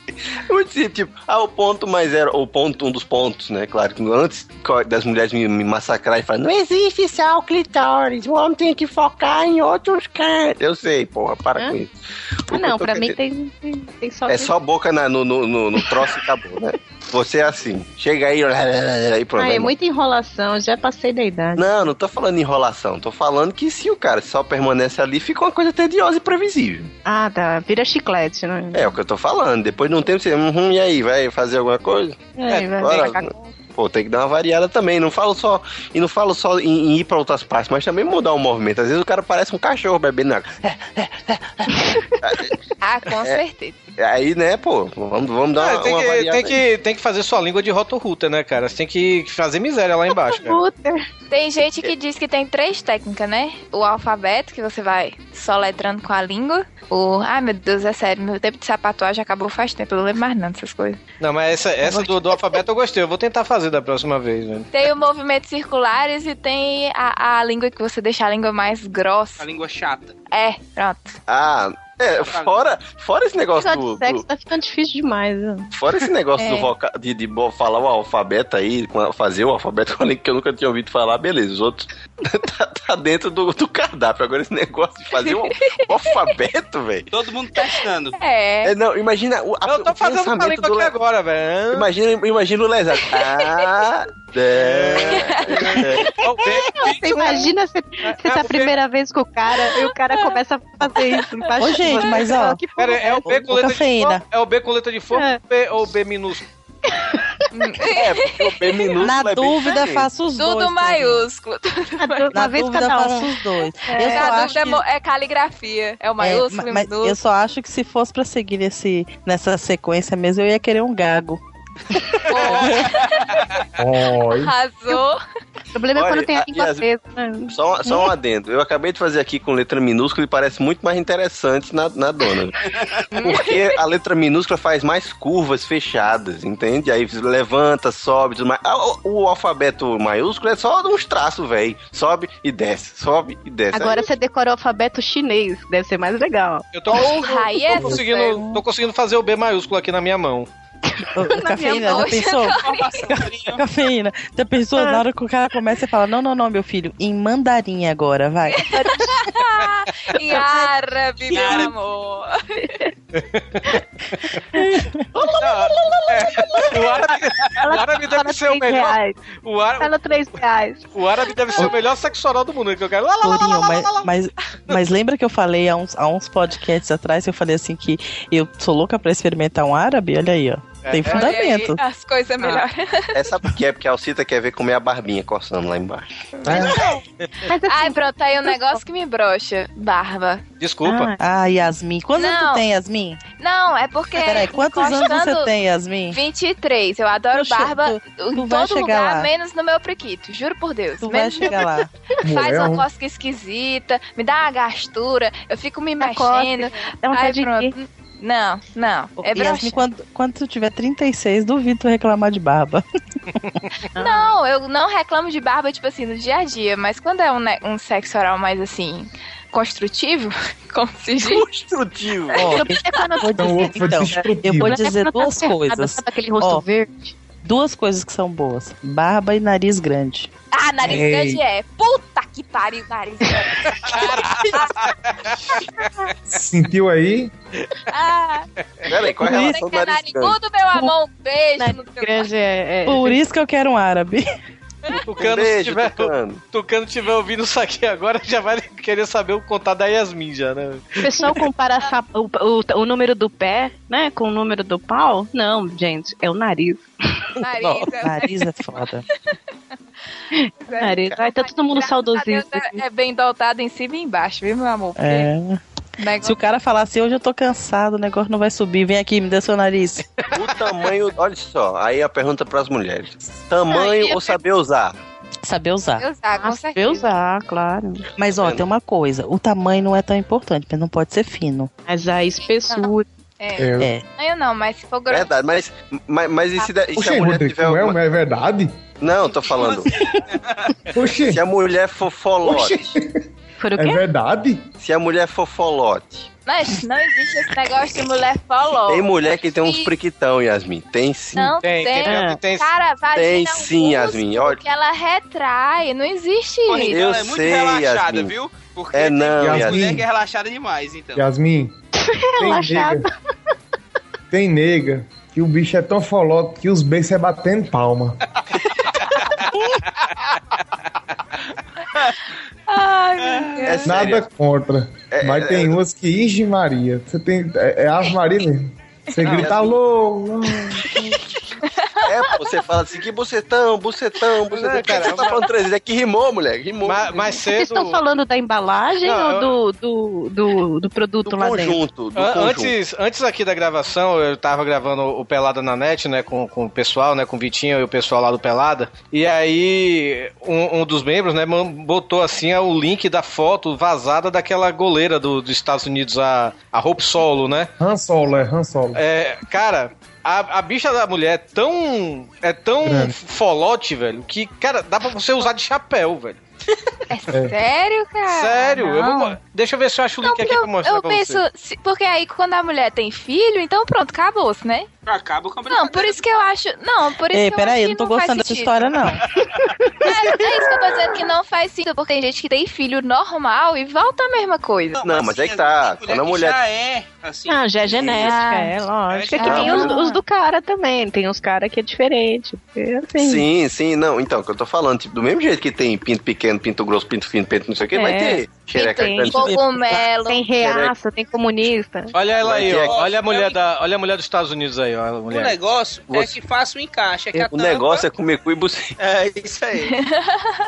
É muito simples. Tipo, ah, o ponto mais era. O ponto, um dos pontos, né? Claro que antes das mulheres me, me massacrarem e falar, não existe só o clitóris. O homem tem que focar em outros cantos. Eu sei, porra, para Hã? com isso. Ah, não, pra mim tem, tem, tem só. É só boca na- no, no, no, no troço e acabou, né? Você é assim. Chega aí e pronto. Ah, é muita enrolação, já passei da idade. Não, não tô falando enrolação. Tô falando que se o cara só permanece ali, fica uma coisa tediosa e previsível. Ah, tá. Vira chiclete, né? É o que eu tô falando. Depois não tem você. Uhum, e aí, vai fazer alguma coisa? É, vai agora- ver caca- Pô, tem que dar uma variada também. Não falo só. E não falo só em, em ir pra outras partes, mas também mudar o movimento. Às vezes o cara parece um cachorro bebendo água. Ah, com certeza. Aí, né, pô, vamos, vamos dar Ah, uma, tem, uma que, variada. tem, que, tem que fazer sua língua de rotorruta, né, cara? Você tem que fazer miséria lá embaixo. Tem gente que diz que tem três técnicas, né? O alfabeto, que você vai soletrando com a língua. O. Ai, meu Deus, é sério, meu tempo de sapatuagem acabou faz tempo, eu não lembro mais nada dessas coisas. Não, mas essa, essa do, do alfabeto eu gostei. Eu vou tentar fazer da próxima vez, velho. Tem o movimentos circulares e tem a, a língua que você deixa a língua mais grossa. A língua chata. É, pronto. Ah, É, fora, fora esse negócio do, de sexo do- tá ficando difícil demais. viu? Fora esse negócio É. do voca, de, de falar o alfabeto aí, fazer o alfabeto com a língua que eu nunca tinha ouvido falar, beleza. Os outros tá, tá dentro do, do cardápio. Agora esse negócio de fazer o, o alfabeto, velho. Todo mundo testando. É. É, não, imagina o, a, Eu tô o fazendo pensamento língua do aqui Le- agora, velho. Imagina, imagina o lesado. Ah, é. Você imagina você, você tá a primeira vez com o cara e o cara começa a fazer isso embaixo Ô, de gente, mas ó, Que Pera, é o B com letra de cafeína. fogo? É o B com letra de fogo É. ou B- minúsculo? É, porque o B minúsculo Na é dúvida, faça os Tudo dois. mim. maiúsculo. Na vez dúvida, cada faça um. os dois. É, Eu só Cada acho é, que- é caligrafia. É o É, maiúsculo e mas minúsculo. eu só acho que se fosse pra seguir nesse, nessa sequência mesmo, eu ia querer um gago. Oi. Arrasou. O problema é Olha, quando tem a a- língua presa. né? Só, só um adendo. Eu acabei de fazer aqui com letra minúscula e parece muito mais interessante na, na dona. Porque a letra minúscula faz mais curvas fechadas, entende? Aí levanta, sobe, tudo mais. Ah, O, o alfabeto maiúsculo é só uns traços, velho. Sobe e desce, sobe e desce. Agora Aí- você decora o alfabeto chinês, deve ser mais legal. Eu tô, é tô, conseguindo, tô conseguindo fazer o B maiúsculo aqui na minha mão. Cafeína, já pensou? Cafeína, já pensou? Na hora que o cara começa e fala: Não, não, não, meu filho, em mandarim agora, vai. Em árabe, meu amor. O árabe, o árabe deve Fala ser o melhor. reais. O árabe, Fala três reais. o árabe deve ser o melhor sexo oral do mundo. Que eu quero. Lá, lá, lá, lá, Tourinho, lá, mas, mas, mas lembra que eu falei há uns, há uns podcasts atrás, eu falei assim que eu sou louca pra experimentar um árabe? Olha aí, ó. Tem Olha aí, fundamento. as coisas melhores. É, sabe por quê? É porque a Alcita quer ver comer a barbinha coçando lá embaixo. Mas assim, Ai, pronto, aí um negócio que me brocha. Barba. Desculpa. Ah, Yasmin. Quantos anos tu tem, Yasmin? Não, é porque. Peraí, quantos anos você tem, Yasmin? 23. Eu adoro barba tu- em tu vai todo chegar lugar, lá. menos no meu priquito. Juro por Deus. Tu vai menos no chegar lá. Faz uma um- cosca esquisita, me dá uma gastura, eu fico me mexendo. É um Ai, de pronto. Não, não. É Yasmin, quando, quando tu tiver 36, duvido tu reclamar de barba. Não, eu não reclamo de barba, tipo assim, no dia a dia, mas quando é um, um sexo oral mais assim, construtivo, como se diz. Construtivo. É quando vou Então, foi então, destrutivo. eu vou é dizer tá duas coisas. Sabe aquele rosto Ó. verde? Duas coisas que são boas: barba e nariz grande. Ah, nariz Ei. grande é. Puta que pariu, nariz grande. Sentiu aí? ah, Peraí, qual é a relação do que é nariz grande? narigudo, meu amor, um beijo Nariz no teu grande é. é- Por isso que eu quero um árabe. O Um Tucano, se beijo, tiver, Tucano. Tucano tiver ouvindo isso aqui agora, já vai querer saber o contar da Yasmin já, né? O pessoal compara o, o, o número do pé, né, com o número do pau. Não, gente, é o nariz. nariz. é- Nariz é foda. Nariz. Ai, tá todo mundo saudosista. É, é bem dotado em cima e embaixo, viu, meu amor? Porque É. negócio- Se o cara falar assim, hoje eu tô cansado, o negócio não vai subir, vem aqui, me dê seu nariz. O tamanho, olha só, aí a pergunta pras mulheres. Tamanho ou saber usar? Saber usar. Eu usar, com Ah, saber usar, claro. Mas ó, tem uma coisa, o tamanho não é tão importante, mas não pode ser fino. Mas a espessura. É. É. É. Não, eu não, mas se for grosso. Verdade, mas, mas, mas e se, da- e se a mulher Rodrigo, tiver é, alguma... é verdade? Não, tô falando. Oxi, Se a mulher for folote. é verdade? Se a mulher for folote. Mas não existe esse negócio de mulher falou. Tem mulher que tem uns priquitão, Yasmin. Tem sim. Não Tem, tem. tem, tem, tem, Cara, vagina Tem é um sim, Yasmin, olha. que ela retrai. Não existe isso. Eu ela é muito sei, relaxada, Yasmin. viu? Porque É tem não, mulher Yasmin. que é relaxada demais, então. Yasmin, nega, tem nega que o bicho é tão folote que os beijos é batendo palma. Ai, meu Deus. É sério. Nada contra. É, mas é, tem é. umas que, Ige Maria, você tem. É, é Ave Maria mesmo. Você grita alô, alô. É, você fala assim, que bucetão, bucetão, bucetão. É, cara, você tá falando três vezes? É que rimou, mulher. Rimou. Ma- mais Vocês cedo. estão falando da embalagem Não, ou do, do, do, do produto do lá dentro? conjunto, do An- conjunto. Antes, antes aqui da gravação, eu tava gravando o Pelada na net, né, com, com o pessoal, né, com o Vitinho e o pessoal lá do Pelada. E aí, um, um dos membros, né, botou assim o link da foto vazada daquela goleira do- dos Estados Unidos, a, a Hope Solo, né? Han Solo, é Han Solo. É, cara, a, a bicha da mulher é tão. É tão Grande. folote, velho, que, cara, dá pra você usar de chapéu, velho. É sério, cara? Sério, eu vou, deixa eu ver se eu acho o link aqui pra mostrar Eu pra penso, você. porque aí quando a mulher tem filho, então pronto, acabou-se, né? Acaba com a Não, por isso que eu acho. Não, por isso Ei, que eu peraí, acho eu que não tô faz gostando dessa história, não. É, é isso que eu tô dizendo que não faz sentido, porque tem gente que tem filho normal e volta a mesma coisa. Não, mas é que tá. Quando a mulher. Já é, assim. Não, já é genética, Ah, é lógico. É que nem os, os do cara também. Tem uns caras que é diferente. É assim. Sim, sim, não. Então, o que eu tô falando, tipo, do mesmo jeito que tem pinto pequeno, pinto grosso, pinto fino, pinto não sei o que, vai É. ter xereca tem grande. Cogumelo. Tem reaça, tem comunista. Olha ela aí, ó. Olha a mulher da, olha a mulher dos Estados Unidos aí, ó. A O mulher. negócio é Você- que faça o encaixe. É que a O negócio é comer cu e buceta. É isso aí.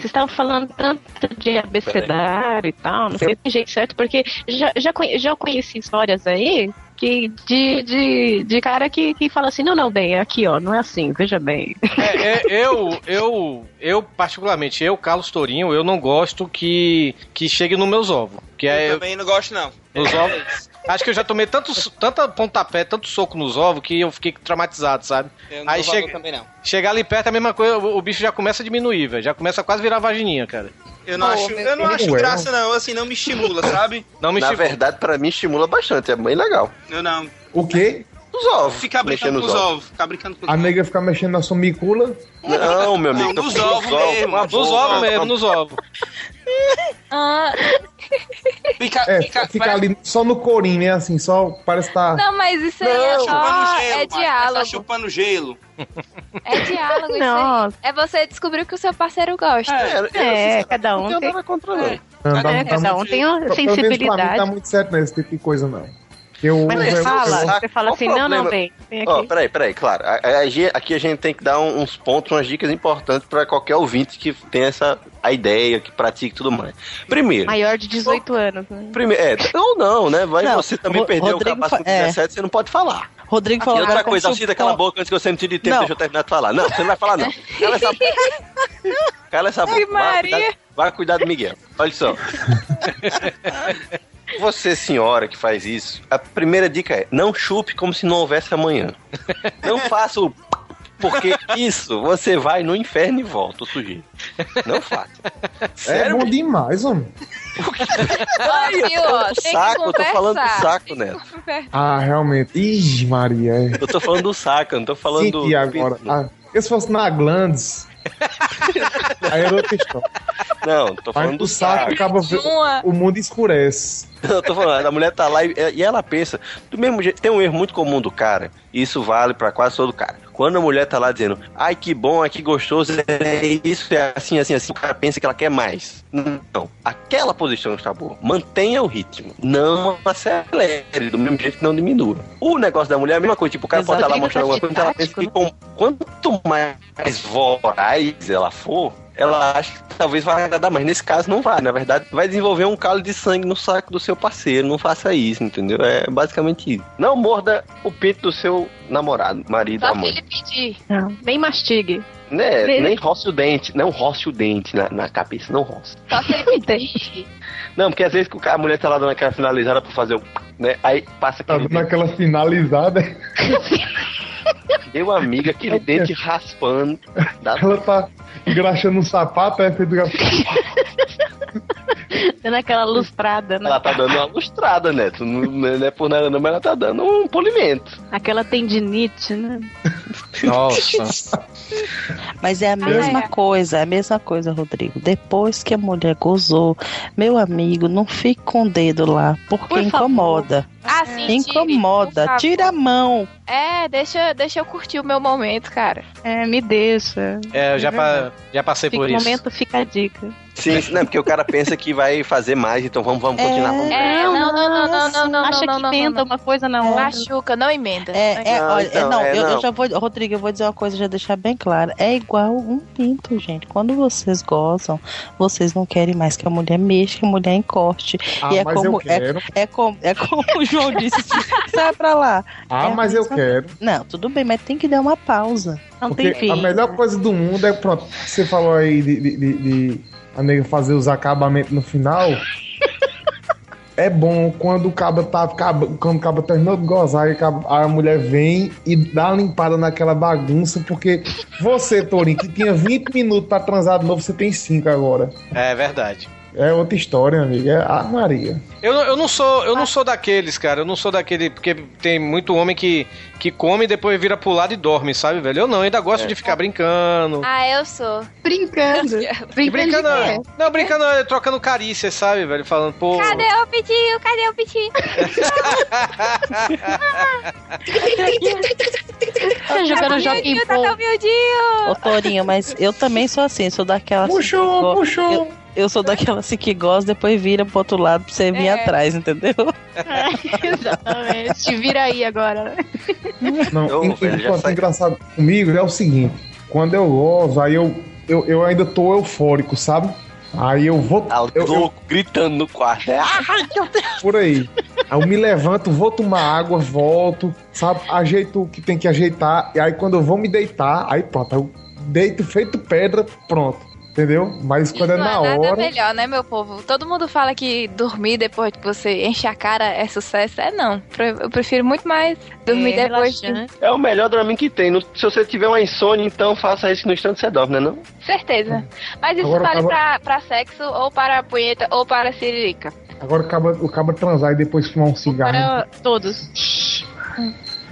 Vocês estavam falando tanto de abecedário e tal, não sei do jeito certo, porque já, já, conhe- já conheci histórias aí que de, de, de cara que, que fala assim, não, não, bem, é aqui, ó, não é assim, veja bem. É, é, eu, eu, eu, particularmente, eu, Carlos Tourinho, eu não gosto que, que chegue nos meus ovos. Que é, Eu também não gosto, não. Os ovos. Acho que eu já tomei tanto, tanta pontapé, tanto soco nos ovos que eu fiquei traumatizado, sabe? Eu não Aí chega, também, não. chegar ali perto é a mesma coisa, o, o bicho já começa a diminuir, velho. Já começa a quase virar vagininha, cara. Eu não acho, eu não acho graça, não. Assim, não me estimula, sabe? Não me Na verdade, pra mim, estimula bastante. É bem legal. Eu não. O quê? Os ovos. Ficar brincando com os ovos. ovos. Ficar brincando com os A nega fica mexendo na sua micula. Não, meu amigo. Não, nos ovos mesmo. Nos ovos mesmo, nos ovos. Ah, Fica, É, fica, fica ali só no corinho, né? Assim, só parece que tá. não, mas isso aí Não, é chupando só. gelo, É Mike, Tá diálogo. chupando gelo. É diálogo, isso Nossa. aí. É você descobrir o que o seu parceiro gosta. É, cada um Não tem nada contra, não. Não, tá- é, tá cada um muito- tem pra mim sensibilidade. tá muito certo nesse tipo de coisa, não. Eu, Mas eu- você eu- fala, eu- você fala assim, não, não, vem Ó, aqui. peraí, peraí, claro. Aqui a gente tem que dar uns pontos, umas dicas importantes pra qualquer ouvinte que tem essa a ideia, que pratique e tudo mais. Primeiro. Maior de 18 anos, né? Primeiro, é, ou não, né? Vai Não, você também Ro- Rodrigo o capaz com é. 17, você não pode falar. Rodrigo E falou outra agora coisa, como Alcida, cala a chupa- boca antes que você não tire tempo, Não. deixa eu terminar de falar. Não, você não vai falar, não. Cala essa boca. Cala essa boca. Vai cuidar, vai cuidar do Miguel. Olha só. Você, senhora que faz isso, a primeira dica é: não chupe como se não houvesse amanhã. Não faça o. Porque isso, você vai no inferno e volta, o sujeito. Não faça. é Sério? bom demais, homem. Ai, viu, ó, do tem saco, eu tô falando do saco, Neto. Ah, realmente. Ih, Maria. É. Eu tô falando do saco, eu não tô falando do. Senti agora. Ah, e se fosse na Glandes? Aí era outra história. Não, tô falando do do saco saco. acaba o mundo escurece. Eu tô falando, a mulher tá lá e, e ela pensa, do mesmo jeito, tem um erro muito comum do cara, e isso vale pra quase todo cara. Quando a mulher tá lá dizendo, ai que bom, ai que gostoso, é isso, é assim, assim, assim, o cara pensa que ela quer mais. Não, aquela posição está boa. Mantenha o ritmo. Não acelere, do mesmo jeito que não diminua. O negócio da mulher é a mesma coisa, tipo, o cara pode estar lá Exato. mostrando alguma coisa, então ela pensa que com- quanto mais voraz ela for, ela acha que talvez vai agradar, mas nesse caso não vai. Na verdade, vai desenvolver um calo de sangue no saco do seu parceiro. Não faça isso, entendeu? É basicamente isso. Não morda o peito do seu namorado, marido, Só se ele pedir. Não, nem mastigue. Né? Nem roce o dente. Não roce o dente na, na cabeça, não roce. Só se ele pedir. Não, porque às vezes que o cara- a mulher tá lá dando aquela finalizada pra fazer o. Né? Aí passa Tá aquele. dando aquela finalizada. Meu amigo, aquele dente raspando. Dá Ela tá engraxando um sapato, aí feito. Dando aquela lustrada, né? Ela tá dando uma lustrada, né? Tu Não, não é por nada não, mas ela tá dando um polimento. Aquela tendinite, né? Nossa. Mas é a mesma é. coisa, é a mesma coisa, Rodrigo. Depois que a mulher gozou, meu amigo, não fique com o dedo lá, porque Por incomoda. Ah, sim, Incomoda. favor. Tira a mão. É, deixa, deixa eu curtir o meu momento, cara. É, me deixa. É, eu já, pa- já passei por isso. momento, fica a dica. Sim, não, porque o cara pensa que vai fazer mais, então vamos, vamos continuar. Vamos. É, não, não, não, não, não, não, Acha não, que não, emenda não. uma coisa na outra. Machuca, não emenda. É, é, Não, olha, então, não, é, eu, eu não. já vou, Rodrigo, eu vou dizer uma coisa, já deixar bem claro. É igual um pinto, gente. Quando vocês gozam, vocês não querem mais que a mulher mexa, que a mulher encorte. Ah, e é mas como, eu é, quero. é, como, é como o João disse, sai pra lá. Ah, É mas eu quero. Não, tudo bem, mas tem que dar uma pausa. Não Porque tem fim. a melhor coisa do mundo é, pronto, você falou aí de, de, de- de a nega fazer os acabamentos no final. é bom quando o cabo tá. Quando o cabo terminou de gozar a mulher vem e dá limpada naquela bagunça, porque você, Torinho, que tinha 20 minutos pra transar de novo, você tem 5 agora. É verdade. É outra história, amigo. É a Maria. Eu, não- eu não sou eu não sou daqueles, cara. Eu não sou daquele. Porque tem muito homem que, que come e depois vira pro lado e dorme, sabe, velho? Eu não, eu ainda gosto de ficar brincando. Ah, eu sou. Brincando. Brincando, não, não, brincando, é, trocando carícias, sabe, velho? Falando, pô. Cadê o pitinho? Cadê o pitinho? Tá jogando Joaquim Tá tão miudinho. Ô, Torinho, mas eu também sou assim, sou daquela. assim Puxou, go- puxou. Eu, eu sou daquela assim que gosta, depois vira pro outro lado pra você vir É. atrás, entendeu? Exatamente. Te vira aí agora. Não, Ô, en- velho, já enquanto sai- engraçado comigo é o seguinte: quando eu gozo, aí eu, eu, eu ainda tô eufórico, sabe? Aí eu vou. eu, eu- louco, gritando no quarto. É, Ai, meu Deus! Por aí. Aí eu me levanto, vou tomar água, volto, sabe? Ajeito o que tem que ajeitar. E aí quando eu vou me deitar, aí pronto. Eu deito feito pedra, pronto. Entendeu? Mas quando é Não na é nada hora. melhor, né, meu povo? Todo mundo fala que dormir depois que você enche a cara é sucesso. É não. Eu prefiro muito mais dormir É, depois. de-. É o melhor Dramin que tem. Se você tiver uma insônia, então faça isso no instante você dorme, né não? Certeza. Mas isso Agora, vale agora- pra, pra sexo, ou para punheta, ou para siririca. Agora o cabo transar e depois fumar um cigarro. Para todos.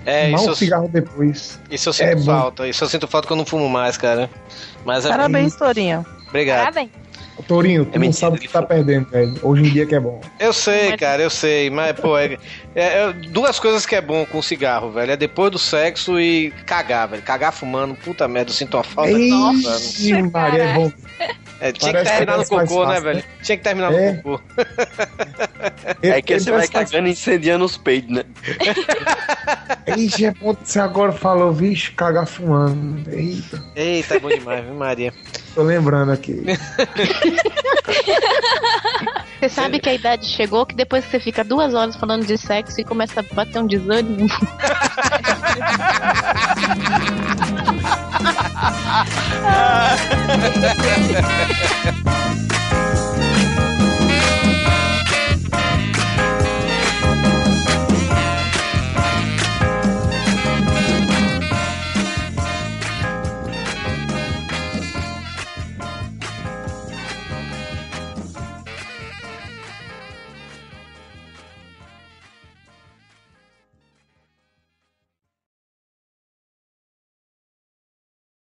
É, fumar isso um eu, cigarro depois. isso eu sinto É bom. falta. Isso eu sinto falta que eu não fumo mais, cara. Mas é. Parabéns, Torinho. Obrigado. Parabéns. Torinho, tu É não sabe o que tá perdendo, velho. Hoje em dia que é bom. Eu sei, cara, eu sei, mas, pô, é, é- é duas coisas que é bom com cigarro, velho. É depois do sexo e cagar, velho. Cagar fumando, puta merda, eu sinto uma falta. Ixi, Maria, é bom. É, tinha que Parece terminar no que parece cocô, né, velho? Tinha que terminar É. no cocô. É que você vai cagando e incendiando os peitos, né? Ixi, é bom que você agora falou, vixe, cagar fumando. Eita, Eita, é bom demais, viu, Maria? Tô lembrando aqui. Você sabe que a idade chegou que depois que você fica duas horas falando de sexo e começa a bater um desânimo.